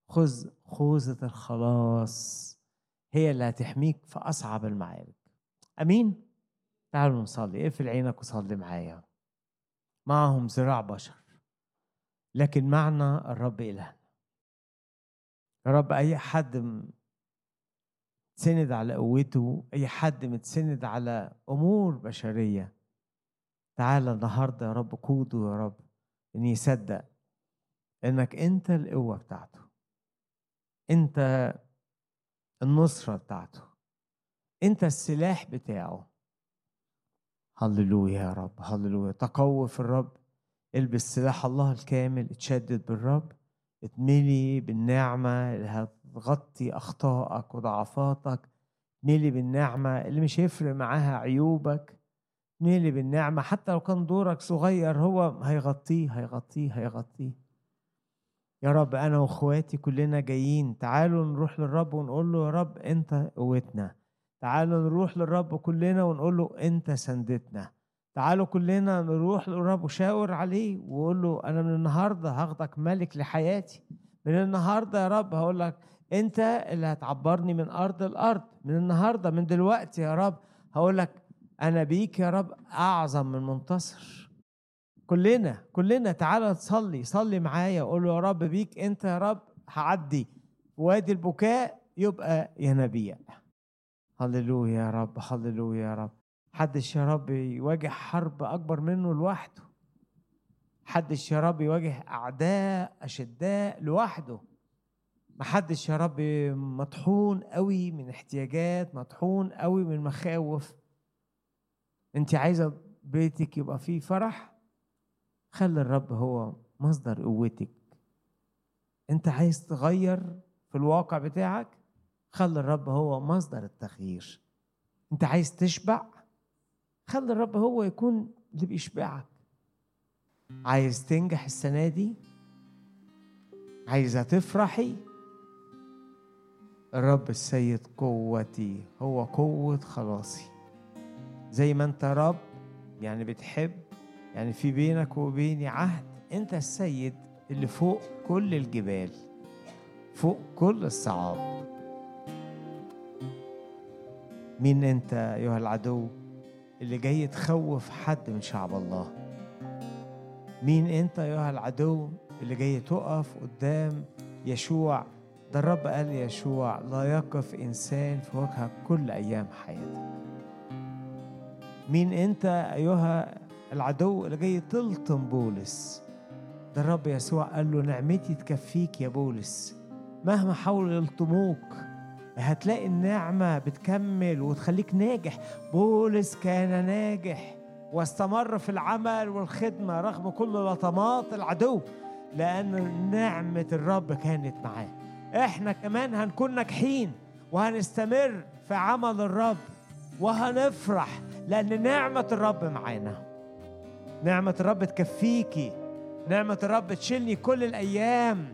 خذ خوذة الخلاص. هي اللي هتحميك في أصعب المعارك. أمين؟ تعالوا نصلي. اقفل عينك وصلي معايا. معهم ذراع بشر لكن معنا الرب إلهنا. يا رب أي حد متسند على قوته أي حد متسند على أمور بشرية. تعالى النهاردة يا رب قوده يا رب إن يصدق إنك أنت القوة بتاعته. أنت النصرة بتاعته. أنت السلاح بتاعه. هللويا يا رب هللويا. تقوى في الرب البس سلاح الله الكامل اتشدد بالرب اتملي بالنعمة اللي هتغطي أخطائك وضعفاتك اتملي بالنعمة اللي مش هيفرق معاها عيوبك اتملي بالنعمة حتى لو كان دورك صغير هو هيغطيه هيغطيه هيغطيه. يا رب أنا وإخواتي كلنا جايين تعالوا نروح للرب ونقول له يا رب أنت قوتنا. تعالوا نروح للرب كلنا ونقول له أنت سندتنا. تعالوا كلنا نروح للرب وشاور عليه وقول له أنا من النهاردة هاخدك ملك لحياتي. من النهاردة يا رب هقول لك أنت اللي هتعبرني من أرض الأرض من النهاردة من دلوقتي يا رب هقول لك أنا بيك يا رب أعظم من منتصر. كلنا كلنا تعالى تصلي صلي معايا قول له يا رب بيك أنت يا رب هعدي. وادي البكاء يبقى ينابيع هللويا يا رب هللويا يا رب. حدش يا رب يواجه حرب أكبر منه لوحده. حدش يا رب يواجه أعداء أشداء لوحده. محدش يا رب مطحون قوي من احتياجات مطحون قوي من مخاوف. أنت عايزة بيتك يبقى فيه فرح؟ خلي الرب هو مصدر قوتك. أنت عايز تغير في الواقع بتاعك؟ خلي الرب هو مصدر التغيير. انت عايز تشبع؟ خلي الرب هو يكون اللي بيشبعك. عايز تنجح السنة دي؟ عايزة تفرحي؟ الرب السيد قوتي هو قوة خلاصي. زي ما انت رب يعني بتحب يعني في بينك وبيني عهد انت السيد اللي فوق كل الجبال فوق كل الصعاب. مين انت أيها العدو اللي جاي تخوف حد من شعب الله؟ مين انت أيها العدو اللي جاي تقف قدام يشوع؟ ده الرب قال يشوع لا يقف إنسان في وجهك كل أيام حياتك. مين انت أيها العدو اللي جاي تلطم بولس؟ ده الرب يسوع قال له نعمتي تكفيك يا بولس مهما حاولوا يلطموك هتلاقي النعمة بتكمل وتخليك ناجح. بولس كان ناجح واستمر في العمل والخدمة رغم كل لطمات العدو لأن نعمة الرب كانت معاه. إحنا كمان هنكون ناجحين وهنستمر في عمل الرب وهنفرح لأن نعمة الرب معانا. نعمة الرب تكفيكي نعمة الرب تشيلني كل الأيام.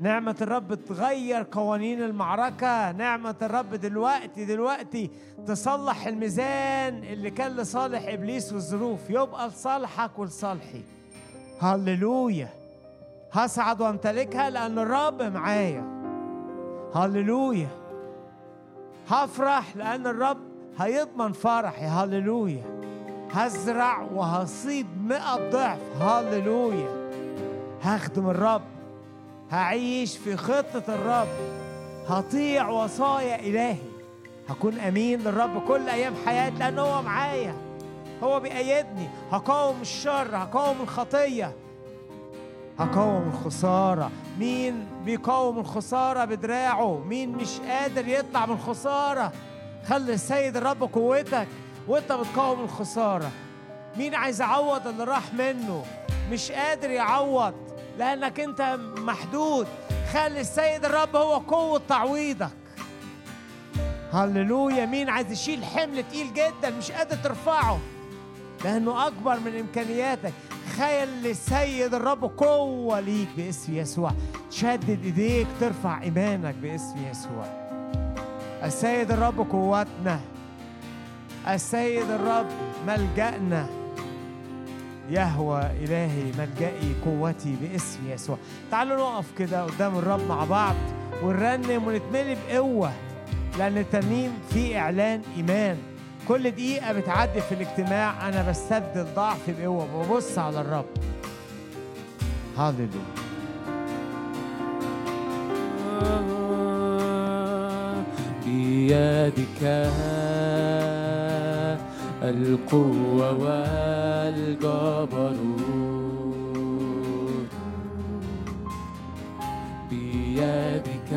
نعمة الرب تغير قوانين المعركة. نعمة الرب دلوقتي دلوقتي تصلح الميزان اللي كان لصالح إبليس والظروف. يبقى لصالحك ولصالحي. هللويا. هصعد وامتلكها لأن الرب معايا. هللويا. هفرح لأن الرب هيضمن فرحي. هللويا. هزرع وهصيب مئة ضعف. هللويا. هخدم الرب. هعيش في خطة الرب. هطيع وصايا إلهي. هكون أمين للرب كل أيام حياتي لأن هو معايا. هو بيأيدني. هقاوم الشر هقاوم الخطية. هقاوم الخسارة. مين بيقاوم الخسارة بدراعه؟ مين مش قادر يطلع من الخسارة؟ خلي السيد الرب قوتك وانت بتقاوم الخسارة. مين عايز يعوض اللي راح منه؟ مش قادر يعوض. لأنك أنت محدود. خلي السيد الرب هو قوة تعويضك. هللويا. مين عايز يشيل حمل تقيل جدا مش قادر ترفعه؟ لأنه أكبر من إمكانياتك. خيل السيد الرب قوة ليك باسم يسوع. تشدد إيديك ترفع إيمانك باسم يسوع. السيد الرب قوتنا. السيد الرب ملجأنا. يهوى إلهي ملجئي قوتي باسم يسوع. تعالوا نقف كده قدام الرب مع بعض ونرنم ونتملي بقوة لأن الترنيم فيه إعلان إيمان. كل دقيقة بتعدي في الاجتماع أنا بستبدل ضعفي بقوة ببص على الرب. هاليلويا بيدك القوة والجبروت. بيدك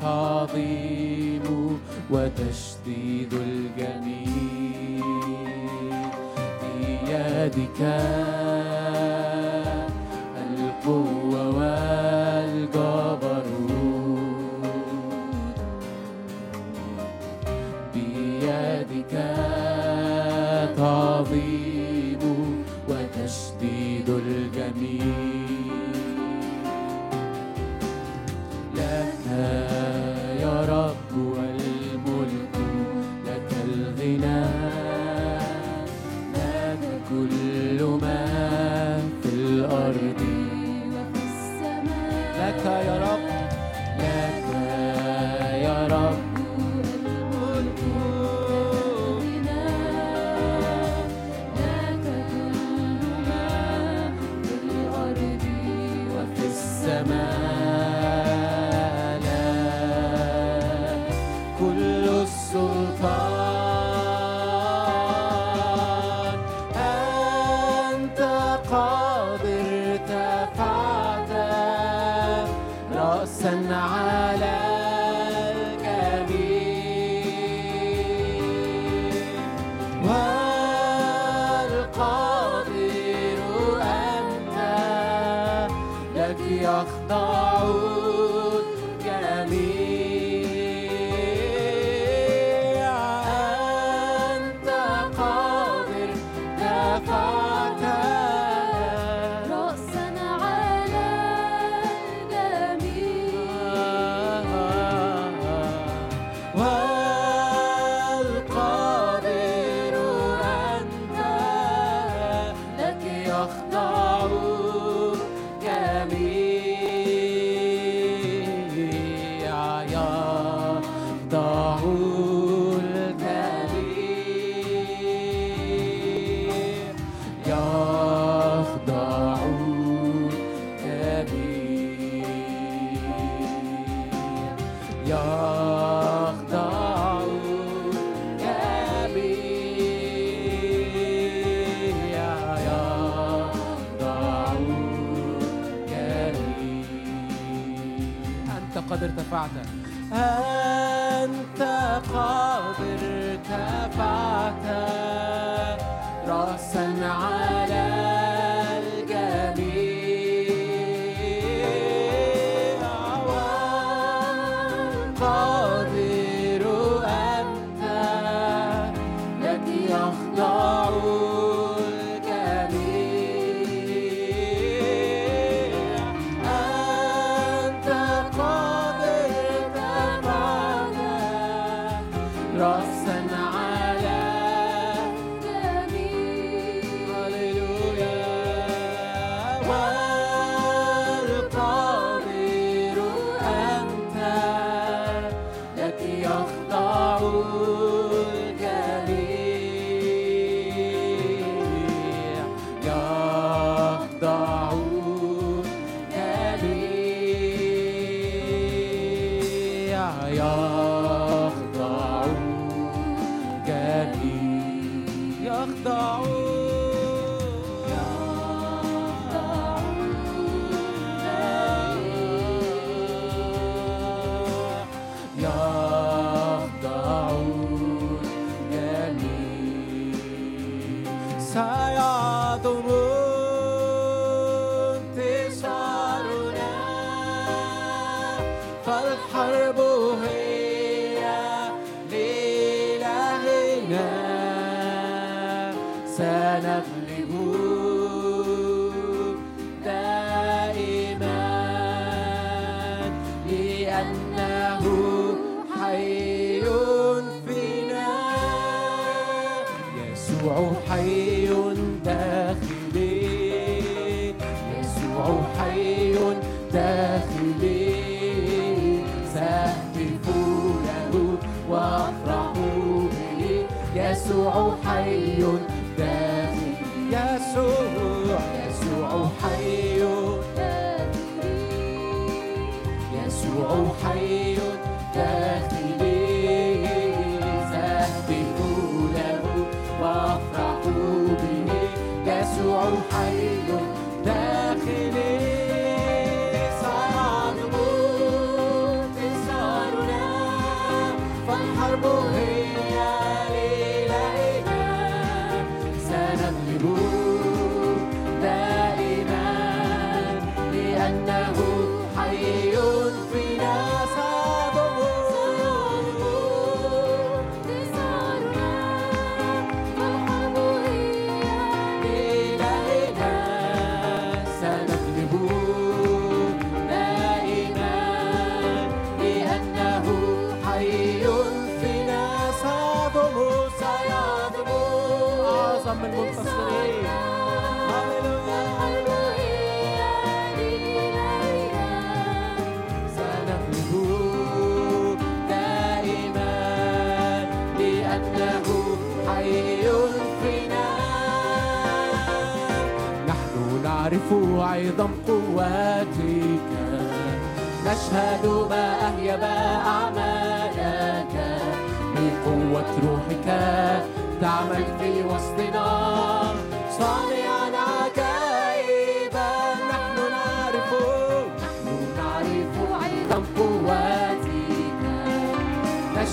تعظيم وتشديد الجميع بيدك القوة والجبروت. بيدك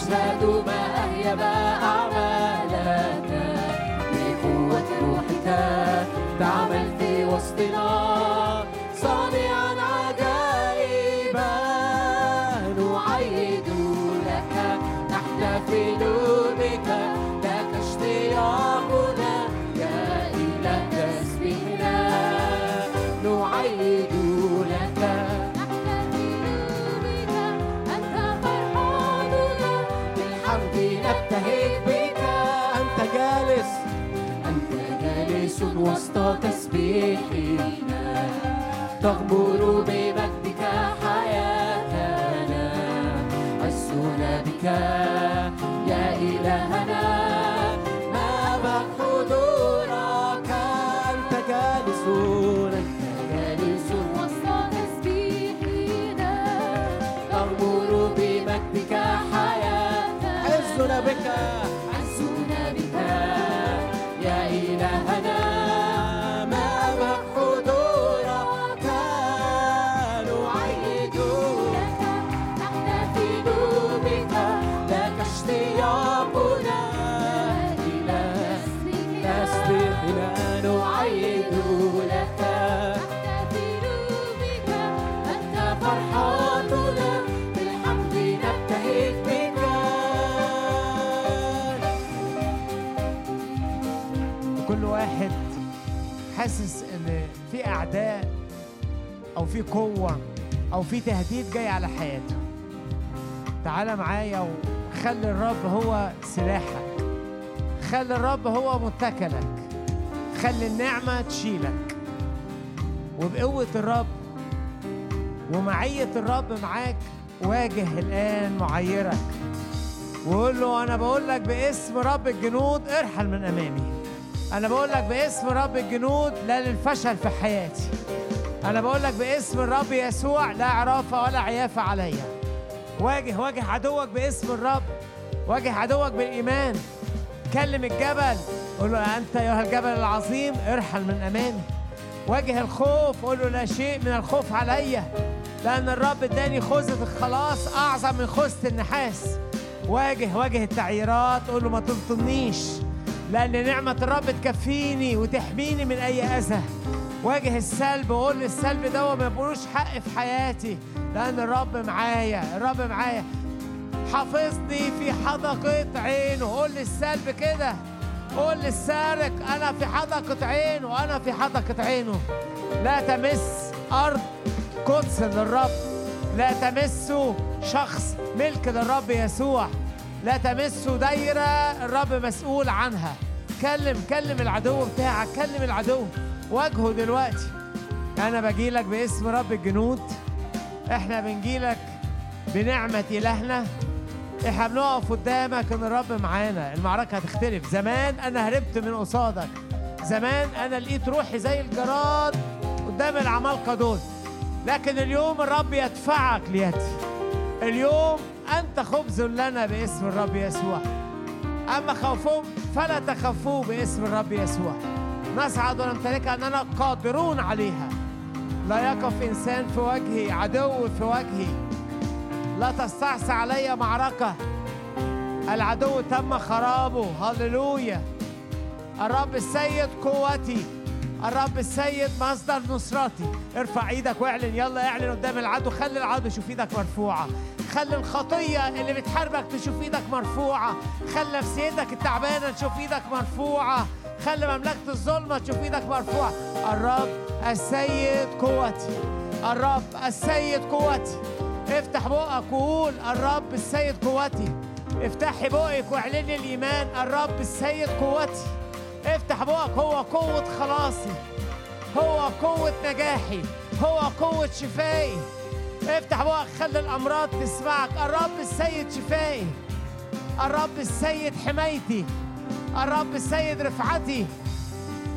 نشهد ما أهيب أعمالك. بقوة روحك تعمل في وسطنا. وسط تسبيحنا. تغمر بمجدك حياتنا. عزنا بك يا إلهنا. حضورك أنت جالس. تغمر بمجدك حياتنا. عزنا بك. في أعداء أو في قوة أو في تهديد جاي على حياته تعال معايا وخلي الرب هو سلاحك. خلي الرب هو متكلك. خلي النعمة تشيلك. وبقوة الرب ومعية الرب معاك واجه الآن معيرك وقول له أنا بقول لك باسم رب الجنود ارحل من أمامي. أنا بقول لك باسم رب الجنود لا للفشل في حياتي. أنا بقول لك باسم الرب يسوع لا عرافه ولا عيافه عليا. واجه واجه عدوك باسم الرب. واجه عدوك بالإيمان. كلم الجبل. قول له أنت أيها الجبل العظيم ارحل من أمامي. واجه الخوف. قول له لا شيء من الخوف عليا لأن الرب اداني خوذه الخلاص أعظم من خوذه النحاس. واجه واجه التعييرات. قول له ما تلطمنيش. لأن نعمة الرب تكفيني وتحميني من أي أذى. واجه السلب وقول للسلب ده ما يبقولوش حق في حياتي. لأن الرب معايا الرب معايا. حافظني في حدقة عينه قول للسلب كده. قول للسارق أنا في حدقة عينه أنا في حدقة عينه. لا تمس أرض قدس للرب. لا تمسوا شخص ملك للرب يسوع. لا تمسوا دايرة الرب مسؤول عنها. كلم كلم العدو بتاعك كلم العدو. واجهه دلوقتي. أنا بجيلك باسم رب الجنود. إحنا بنجيلك بنعمة إلهنا. إحنا بنقف قدامك إن الرب معانا. المعركة هتختلف. زمان أنا هربت من قصادك. زمان أنا لقيت روحي زي الجراد قدام العمالقة دول. لكن اليوم الرب يدفعك ليدي اليوم أنت خبز لنا باسم الرب يسوع. أما خوفهم فلا تخافوا باسم الرب يسوع. نصعد ونمتلكها أننا قادرون عليها. لا يقف إنسان في وجهي عدو في وجهي لا تستعصي علي معركة. العدو تم خرابه. هللويا. الرب السيد قوتي. الرب السيد مصدر نصرتي. ارفع إيدك واعلن يلا اعلن قدام العدو. خلي العدو يشوف إيدك مرفوعة. خلي الخطية اللي بتحاربك تشوف إيدك مرفوعة. خلي نفسيتك التعبانة تشوف إيدك مرفوعة. خلي مملكة الظلمة تشوف إيدك مرفوعة. الرب السيد قوتي. الرب السيد قوتي. افتح بقك وقول الرب السيد قوتي. افتحي بقك واعلني الإيمان. الرب السيد قوتي. افتح بقك هو قوة خلاصي. هو قوة نجاحي. هو قوة شفائي. افتح بقك خلي الأمراض تسمعك. الرب السيد شفائي. الرب السيد حمايتي. الرب السيد رفعتي.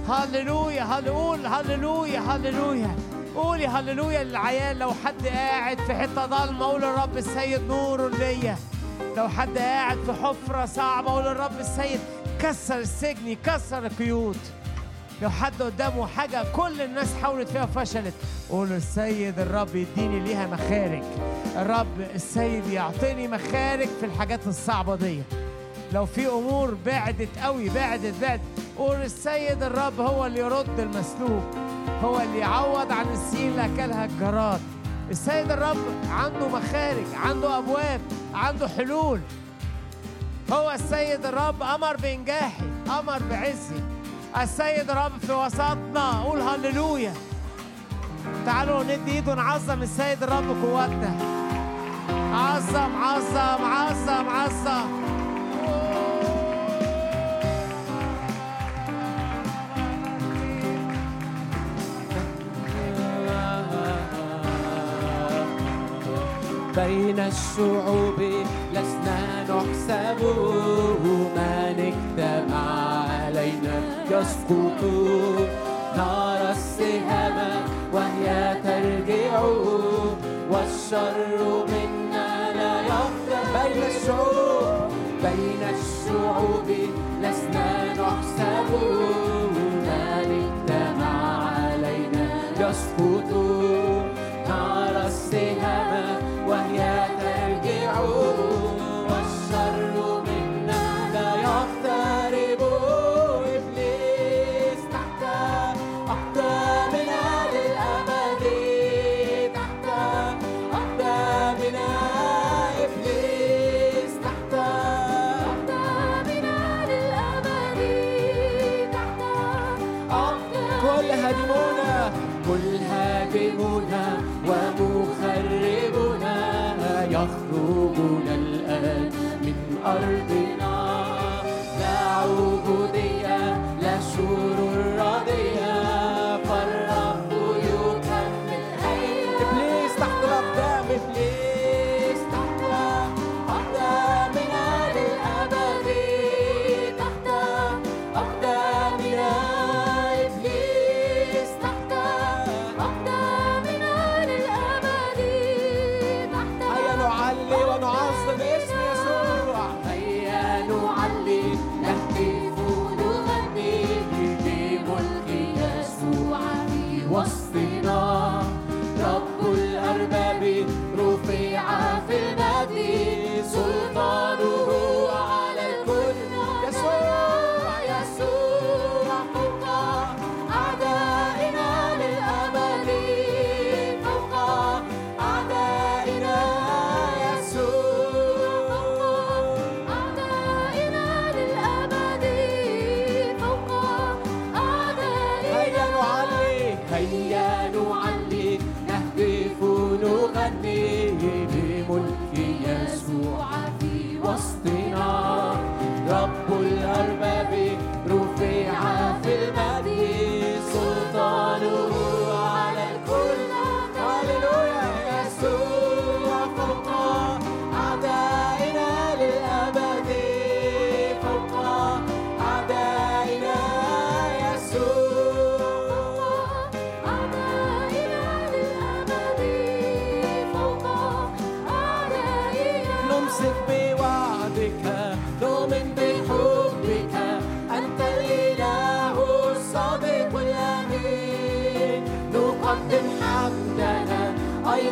هللويا هنقول هللويا هللويا. قولي هللويا للعيال. لو حد قاعد في حتة ضلمة قول الرب السيد نور ليا. لو حد قاعد في حفرة صعبة قول الرب السيد كسر السجن كسر القيود لو حد قدامه حاجة كل الناس حاولت فيها وفشلت قول السيد الرب يديني ليها مخارج. الرب السيد يعطيني مخارج في الحاجات الصعبة دي. لو في أمور بعدت قوي بعدت بعدت قول السيد الرب هو اللي يرد المسلوب. هو اللي يعوض عن السين اللي أكلها الجراد. السيد الرب عنده مخارج عنده أبواب عنده حلول. هو السيد الرب أمر بإنجاحي أمر بعزي السيد الرب في وسطنا قول هللويا. تعالوا ندي ايد ونعظم السيد الرب قوتنا. عظم عظم عظم عظم. بين الشعوب لسنا نحسب من اجتمع علينا. يسقط نرى السهام وهي ترجع والشر منا لا يقدر بين الشعوب بين الشعوب لسنا نحسب من اجتمع علينا. يسقط نرى السهام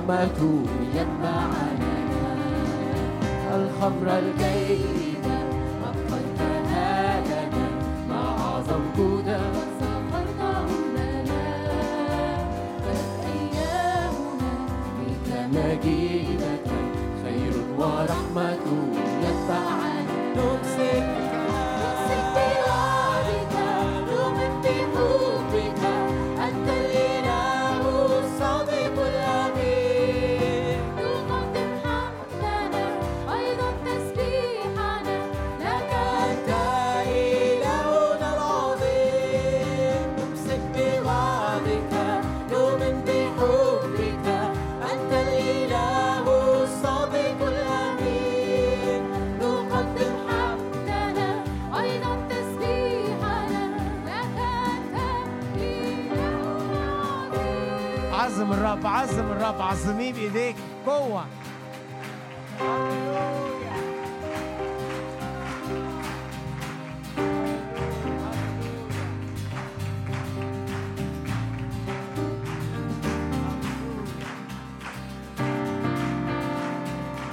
ورحمته يتبعنا. الخمر الجيدة أبقيتها لنا. لنا. أيامنا خير ورحمته يتبعنا. الرب عظم الرب عظميه بايديك قوة.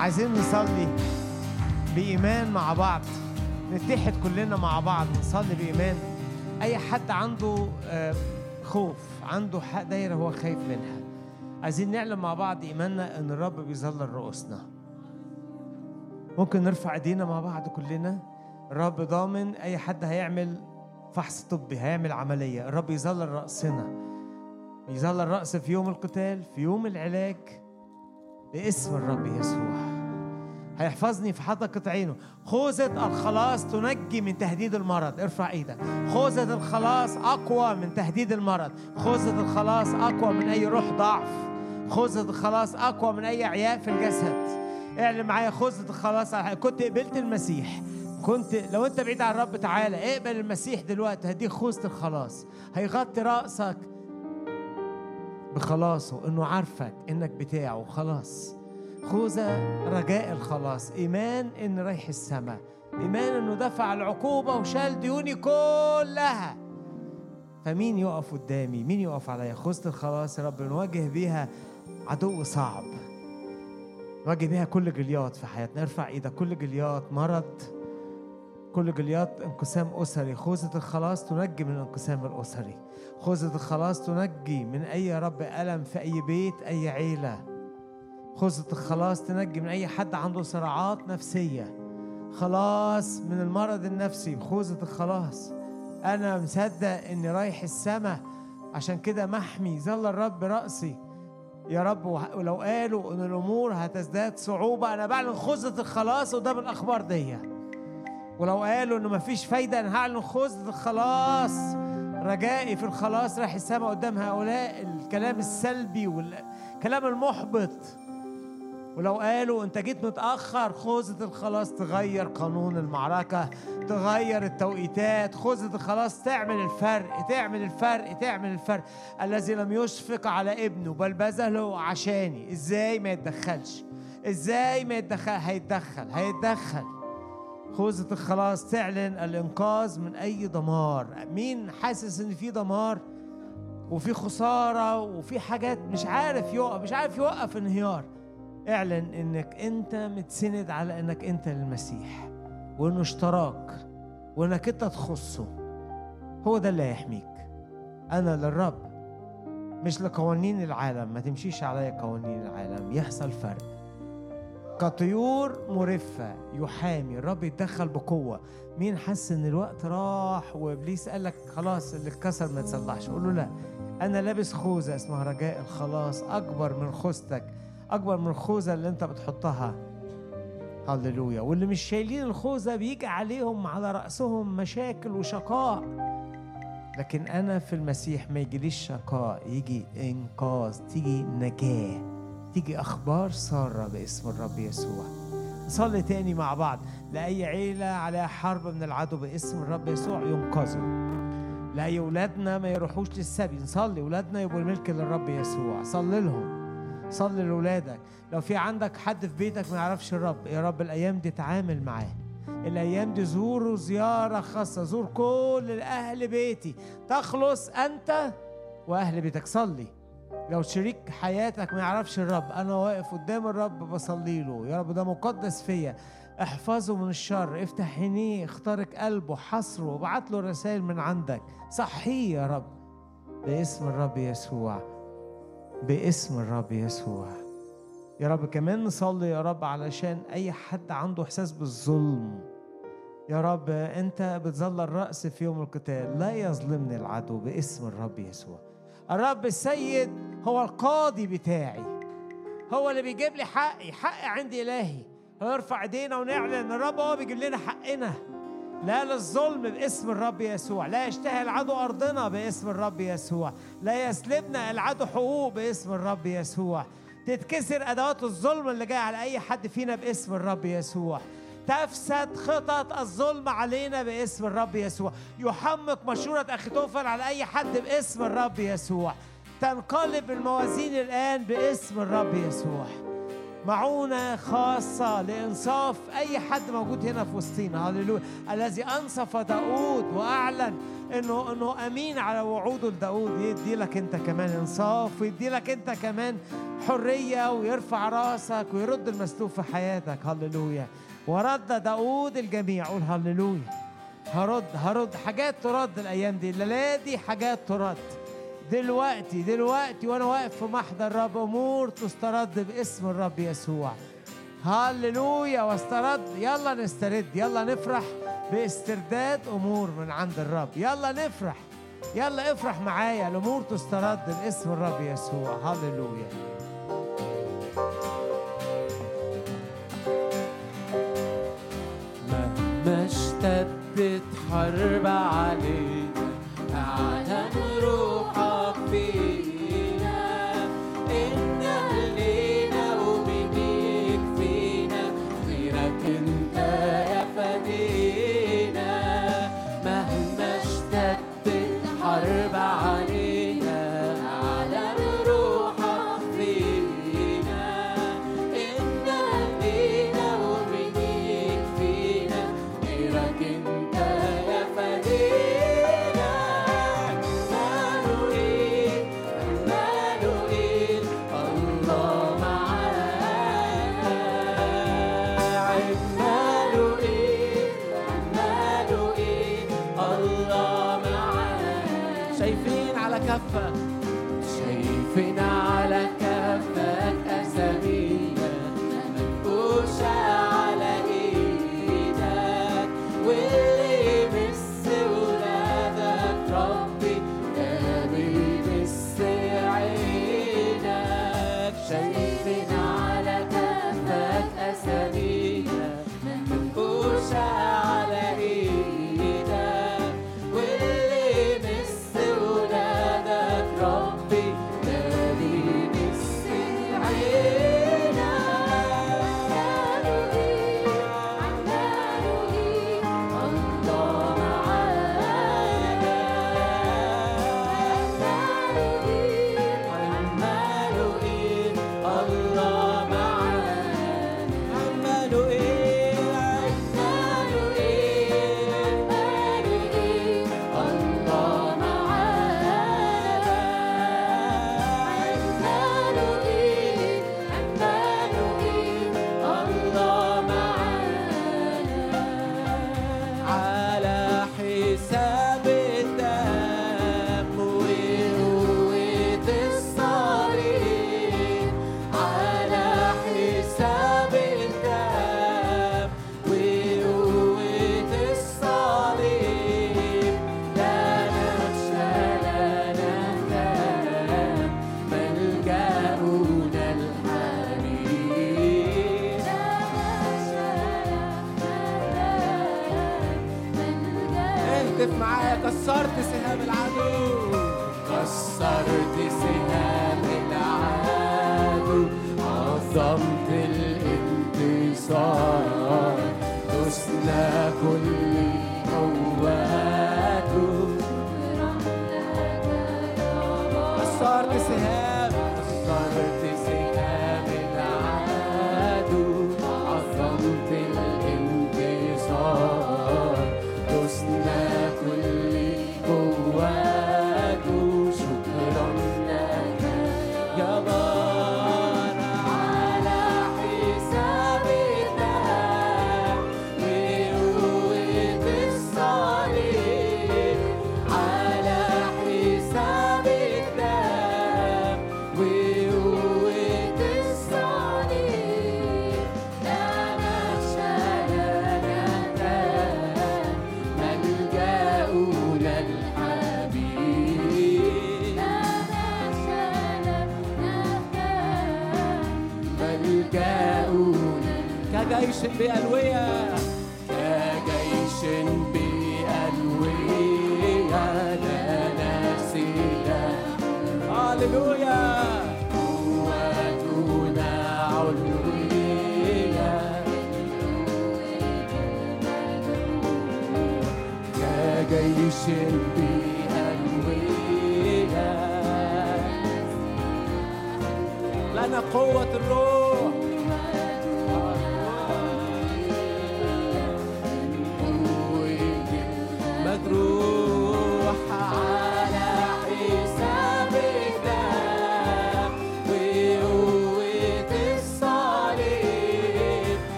عايزين نصلي بإيمان مع بعض. نتحد كلنا مع بعض نصلي بإيمان. أي حد عنده آه، خوف عنده حق دايرة هو خايف منها. عايزين نعلم مع بعض إيماننا إن الرب بيظلل رؤوسنا. ممكن نرفع إيدينا مع بعض كلنا. الرب ضامن أي حد هيعمل فحص طبي هيعمل عملية. الرب يظلل رأسنا. يظلل رأس في يوم القتال في يوم العلاج باسم الرب يسوع. هيحفظني في حدقة عينه. خوذة الخلاص تنجي من تهديد المرض. ارفع إيدك. خوذة الخلاص أقوى من تهديد المرض. خوذة الخلاص أقوى من أي روح ضعف. خوذة الخلاص أقوى من أي عياء في الجسد. اعلن معايا خوذة الخلاص. كنت قبلت المسيح. كنت لو انت بعيد عن الرب تعالى اقبل المسيح دلوقتي. هديك خوذة الخلاص. هيغطي رأسك بخلاصه انه عارفك انك بتاعه. خلاص. خوذة رجاء الخلاص. إيمان إن رايح السماء. إيمان إنه دفع العقوبة وشال ديوني كلها. فمين يقف قدامي؟ مين يقف عليا؟ خوذة الخلاص يا رب نواجه بيها عدو صعب. نواجه بيها كل جليات في حياتنا. ارفع إيدك. كل جليات مرض. كل جليات انقسام أسري. خوذة الخلاص تنجي من الانقسام الأسري. خوذة الخلاص تنجي من يا رب ألم في أي بيت أي عيلة. خوذة الخلاص تنجي من أي حد عنده صراعات نفسية. خلاص من المرض النفسي خوذة الخلاص أنا مصدق إني رايح السماء. عشان كده محمي ظل الرب رأسي. يا رب ولو قالوا إن الأمور هتزداد صعوبة أنا بعلن خوذة الخلاص قدام الأخبار دي. ولو قالوا إنه مفيش فايدة أنا هعلن خوذة الخلاص رجائي في الخلاص راح السماء قدام هؤلاء. الكلام السلبي والكلام المحبط. ولو قالوا انت جيت متأخر خوذة الخلاص تغير قانون المعركة تغير التوقيتات خوذة الخلاص تعمل الفرق تعمل الفرق تعمل الفرق. الذي لم يشفق على ابنه بل بذله عشاني. إزاي ما يتدخلش؟ إزاي ما يتدخل؟ هيتدخل هيتدخل. خوذة الخلاص تعلن الإنقاذ من أي دمار. مين حاسس إن في دمار؟ وفي خسارة وفي حاجات مش عارف يوقف مش عارف يوقف انهيار. اعلن إنك أنت متسند على إنك أنت للمسيح وإنه اشتراك وإنك أنت تخصه. هو ده اللي هيحميك. أنا للرب مش لقوانين العالم. ما تمشيش عليا قوانين العالم. يحصل فرق. كطيور مرفة يحامي. الرب يتدخل بقوة. مين حس إن الوقت راح وإبليس قال لك خلاص اللي اتكسر ما تصلحش؟ قول له لا. أنا لابس خوذة اسمها رجاء الخلاص أكبر من خوذتك. أكبر من الخوذة اللي أنت بتحطها. هللويا. واللي مش شايلين الخوذة بيجي عليهم على رأسهم مشاكل وشقاء. لكن أنا في المسيح ما يجيليش شقاء يجي إنقاذ تيجي نجاة تيجي أخبار سارة باسم الرب يسوع. نصلي تاني مع بعض. لأي عيلة عليها حرب من العدو باسم الرب يسوع ينقذوا. لأي أولادنا ما يروحوش للسبي. نصلي. أولادنا يبقوا الملك للرب يسوع. صلي لهم. صلي لاولادك لو في عندك حد في بيتك ما يعرفش الرب يا رب الأيام دي تعامل معاه. الأيام دي زوروا زيارة خاصة زور كل أهل بيتي. تخلص أنت وأهل بيتك صلي. لو شريك حياتك ما يعرفش الرب أنا واقف قدام الرب بصلي له. يا رب ده مقدس فيا. احفظه من الشر. افتح عينيه اخترق قلبه حصره. وابعت له رسائل من عندك. صحيه يا رب. باسم الرب يسوع. باسم الرب يسوع. يا رب كمان نصلي يا رب علشان أي حد عنده إحساس بالظلم. يا رب أنت بتظل الرأس في يوم القتال. لا يظلمني العدو باسم الرب يسوع. الرب السيد هو القاضي بتاعي. هو اللي بيجيب لي حقي. حقي عند إلهي. هنرفع إيدينا ونعلن الرب هو بيجيب لنا حقنا. لا للظلم باسم الرب يسوع لا يشتهي العدو أرضنا باسم الرب يسوع لا يسلبنا العدو حقوق باسم الرب يسوع. تتكسر أدوات الظلم اللي جاية على أي حد فينا باسم الرب يسوع. تفسد خطط الظلم علينا باسم الرب يسوع. يحمق مشورة أخيتوفل على أي حد باسم الرب يسوع. تنقلب الموازين الآن باسم الرب يسوع. معونة خاصة لإنصاف أي حد موجود هنا في وسطينا. هللويا. الذي أنصف داود وأعلن إنه إنه أمين على وعوده لداود. يدي لك أنت كمان إنصاف ويدي لك أنت كمان حرية ويرفع رأسك ويرد المسلوب في حياتك. هللويا. ورد داود الجميع. قول هللويا. هرد هرد. حاجات ترد الأيام دي. الليلة دي حاجات ترد. دلوقتي دلوقتي وأنا واقف في محضر الرب أمور تسترد باسم الرب يسوع. هللويا واسترد. يلا نسترد يلا نفرح باسترداد أمور من عند الرب. يلا نفرح يلا افرح معايا. الأمور تسترد باسم الرب يسوع. هللويا. مهما اشتدت حرب علينا أعلن روحك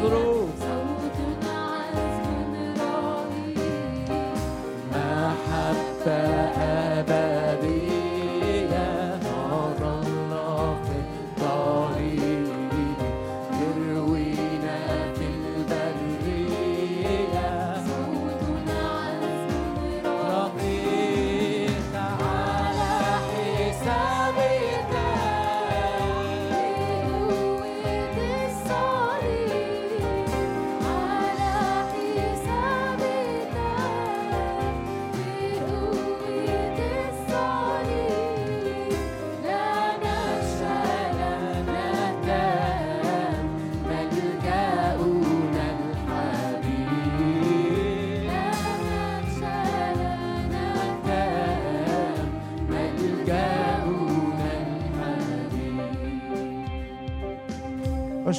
Хозру.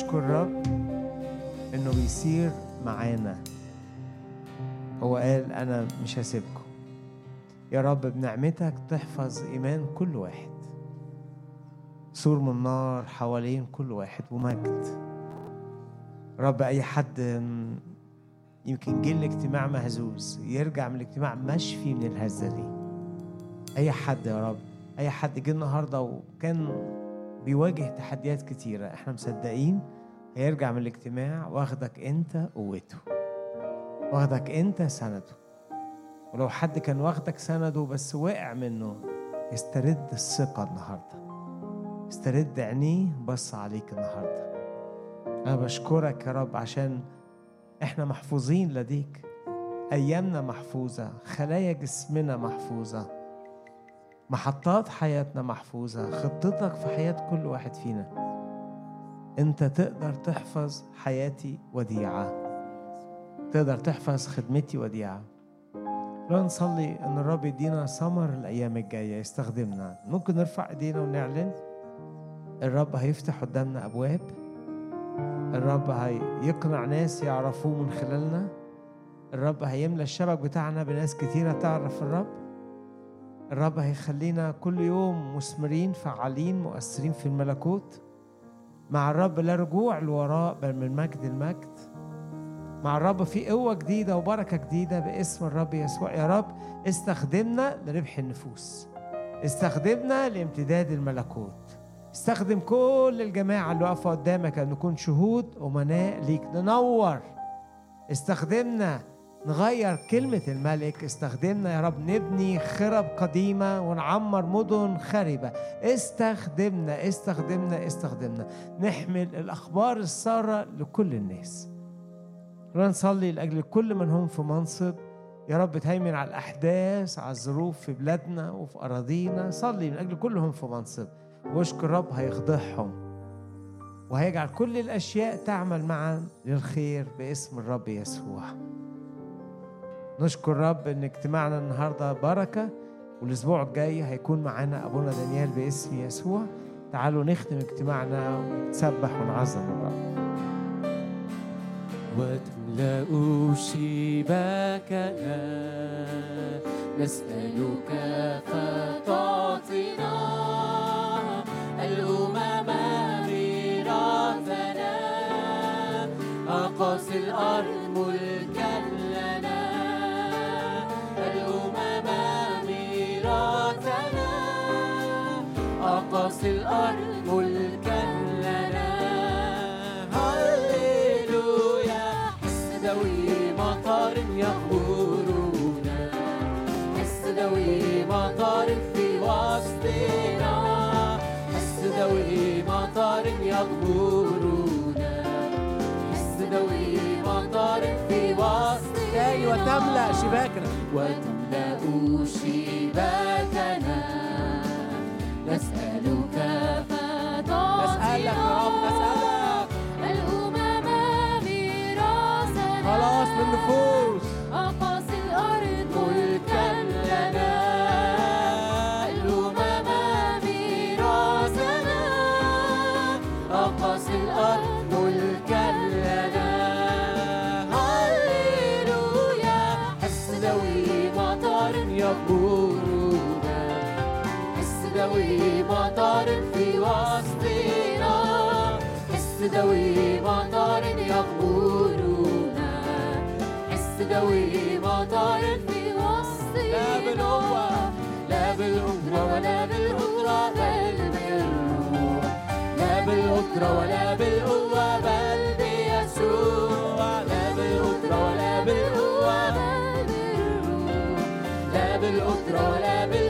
اشكر الرب إنه بيسير معانا. هو قال أنا مش هسيبكم. يا رب بنعمتك تحفظ إيمان كل واحد. سور من نار حوالين كل واحد ومجد. رب أي حد يمكن جه الاجتماع مهزوز يرجع من الاجتماع مشفي من الهزة دي. أي حد يا رب أي حد جه النهارده وكان بيواجه تحديات كتيرة. إحنا مصدقين هيرجع من الاجتماع واخدك أنت قوته. واخدك أنت سنده. ولو حد كان واخدك سنده بس وقع منه يسترد الثقة النهارده. استرد عينيه بص عليك النهارده. أنا بشكرك يا رب عشان إحنا محفوظين لديك. أيامنا محفوظة. خلايا جسمنا محفوظة. محطات حياتنا محفوظة خطتك في حياة كل واحد فينا. انت تقدر تحفظ حياتي وديعة. تقدر تحفظ خدمتي وديعة. لو نصلي إن الرب يدينا ثمر الأيام الجاية يستخدمنا. ممكن نرفع إيدينا ونعلن؟ الرب هيفتح قدامنا أبواب. الرب هيقنع ناس يعرفوه من خلالنا. الرب هيملى الشبك بتاعنا بناس كتيرة تعرف الرب. الرب هيخلينا كل يوم مثمرين فعالين مؤثرين في الملكوت. مع الرب لا رجوع لوراء بل من مجد المجد. مع الرب في قوة جديدة وبركة جديدة باسم الرب يسوع. يا رب استخدمنا لربح النفوس. استخدمنا لامتداد الملكوت. استخدم كل الجماعة اللي واقفة قدامك أن نكون شهود أمناء ليك. ننور. استخدمنا نغير كلمة الملك. استخدمنا يا رب نبني خرب قديمة ونعمر مدن خربة. استخدمنا استخدمنا استخدمنا. نحمل الأخبار السارة لكل الناس. نصلي لأجل كل من هم في منصب. يا رب تهيمن على الأحداث على الظروف في بلادنا وفي أراضينا. صلي من أجل كلهم في منصب. واشكر رب هيخضعهم. وهيجعل كل الأشياء تعمل معا للخير باسم الرب يسوع. نشكر رب إن اجتماعنا النهارده بركة والأسبوع الجاي هيكون معانا أبونا دانيال باسم يسوع. تعالوا نختم اجتماعنا ونتسبح ونعظم الرب. وتملأ شباكنا نسألك فتعطينا الأمم ميراثنا. أقاصي الأرض ملكنا الأرض ملكا لنا. هللويا. مطار مطار في وسطنا. مطار مطار في وسطنا. أيوة، وتملأ شباكنا. وتملأ شباكنا. نسألك يا رب نسألك الأمم ميراثنا خلاص من فوق. دوي عطارد يغمرنا حس بالقوة لا بالقدرة ولا لا بالقدرة ولا بالقوة بل بيسوع لا بالقدرة ولا بالقوة بل بالروح لا بالقدرة ولا بالقوة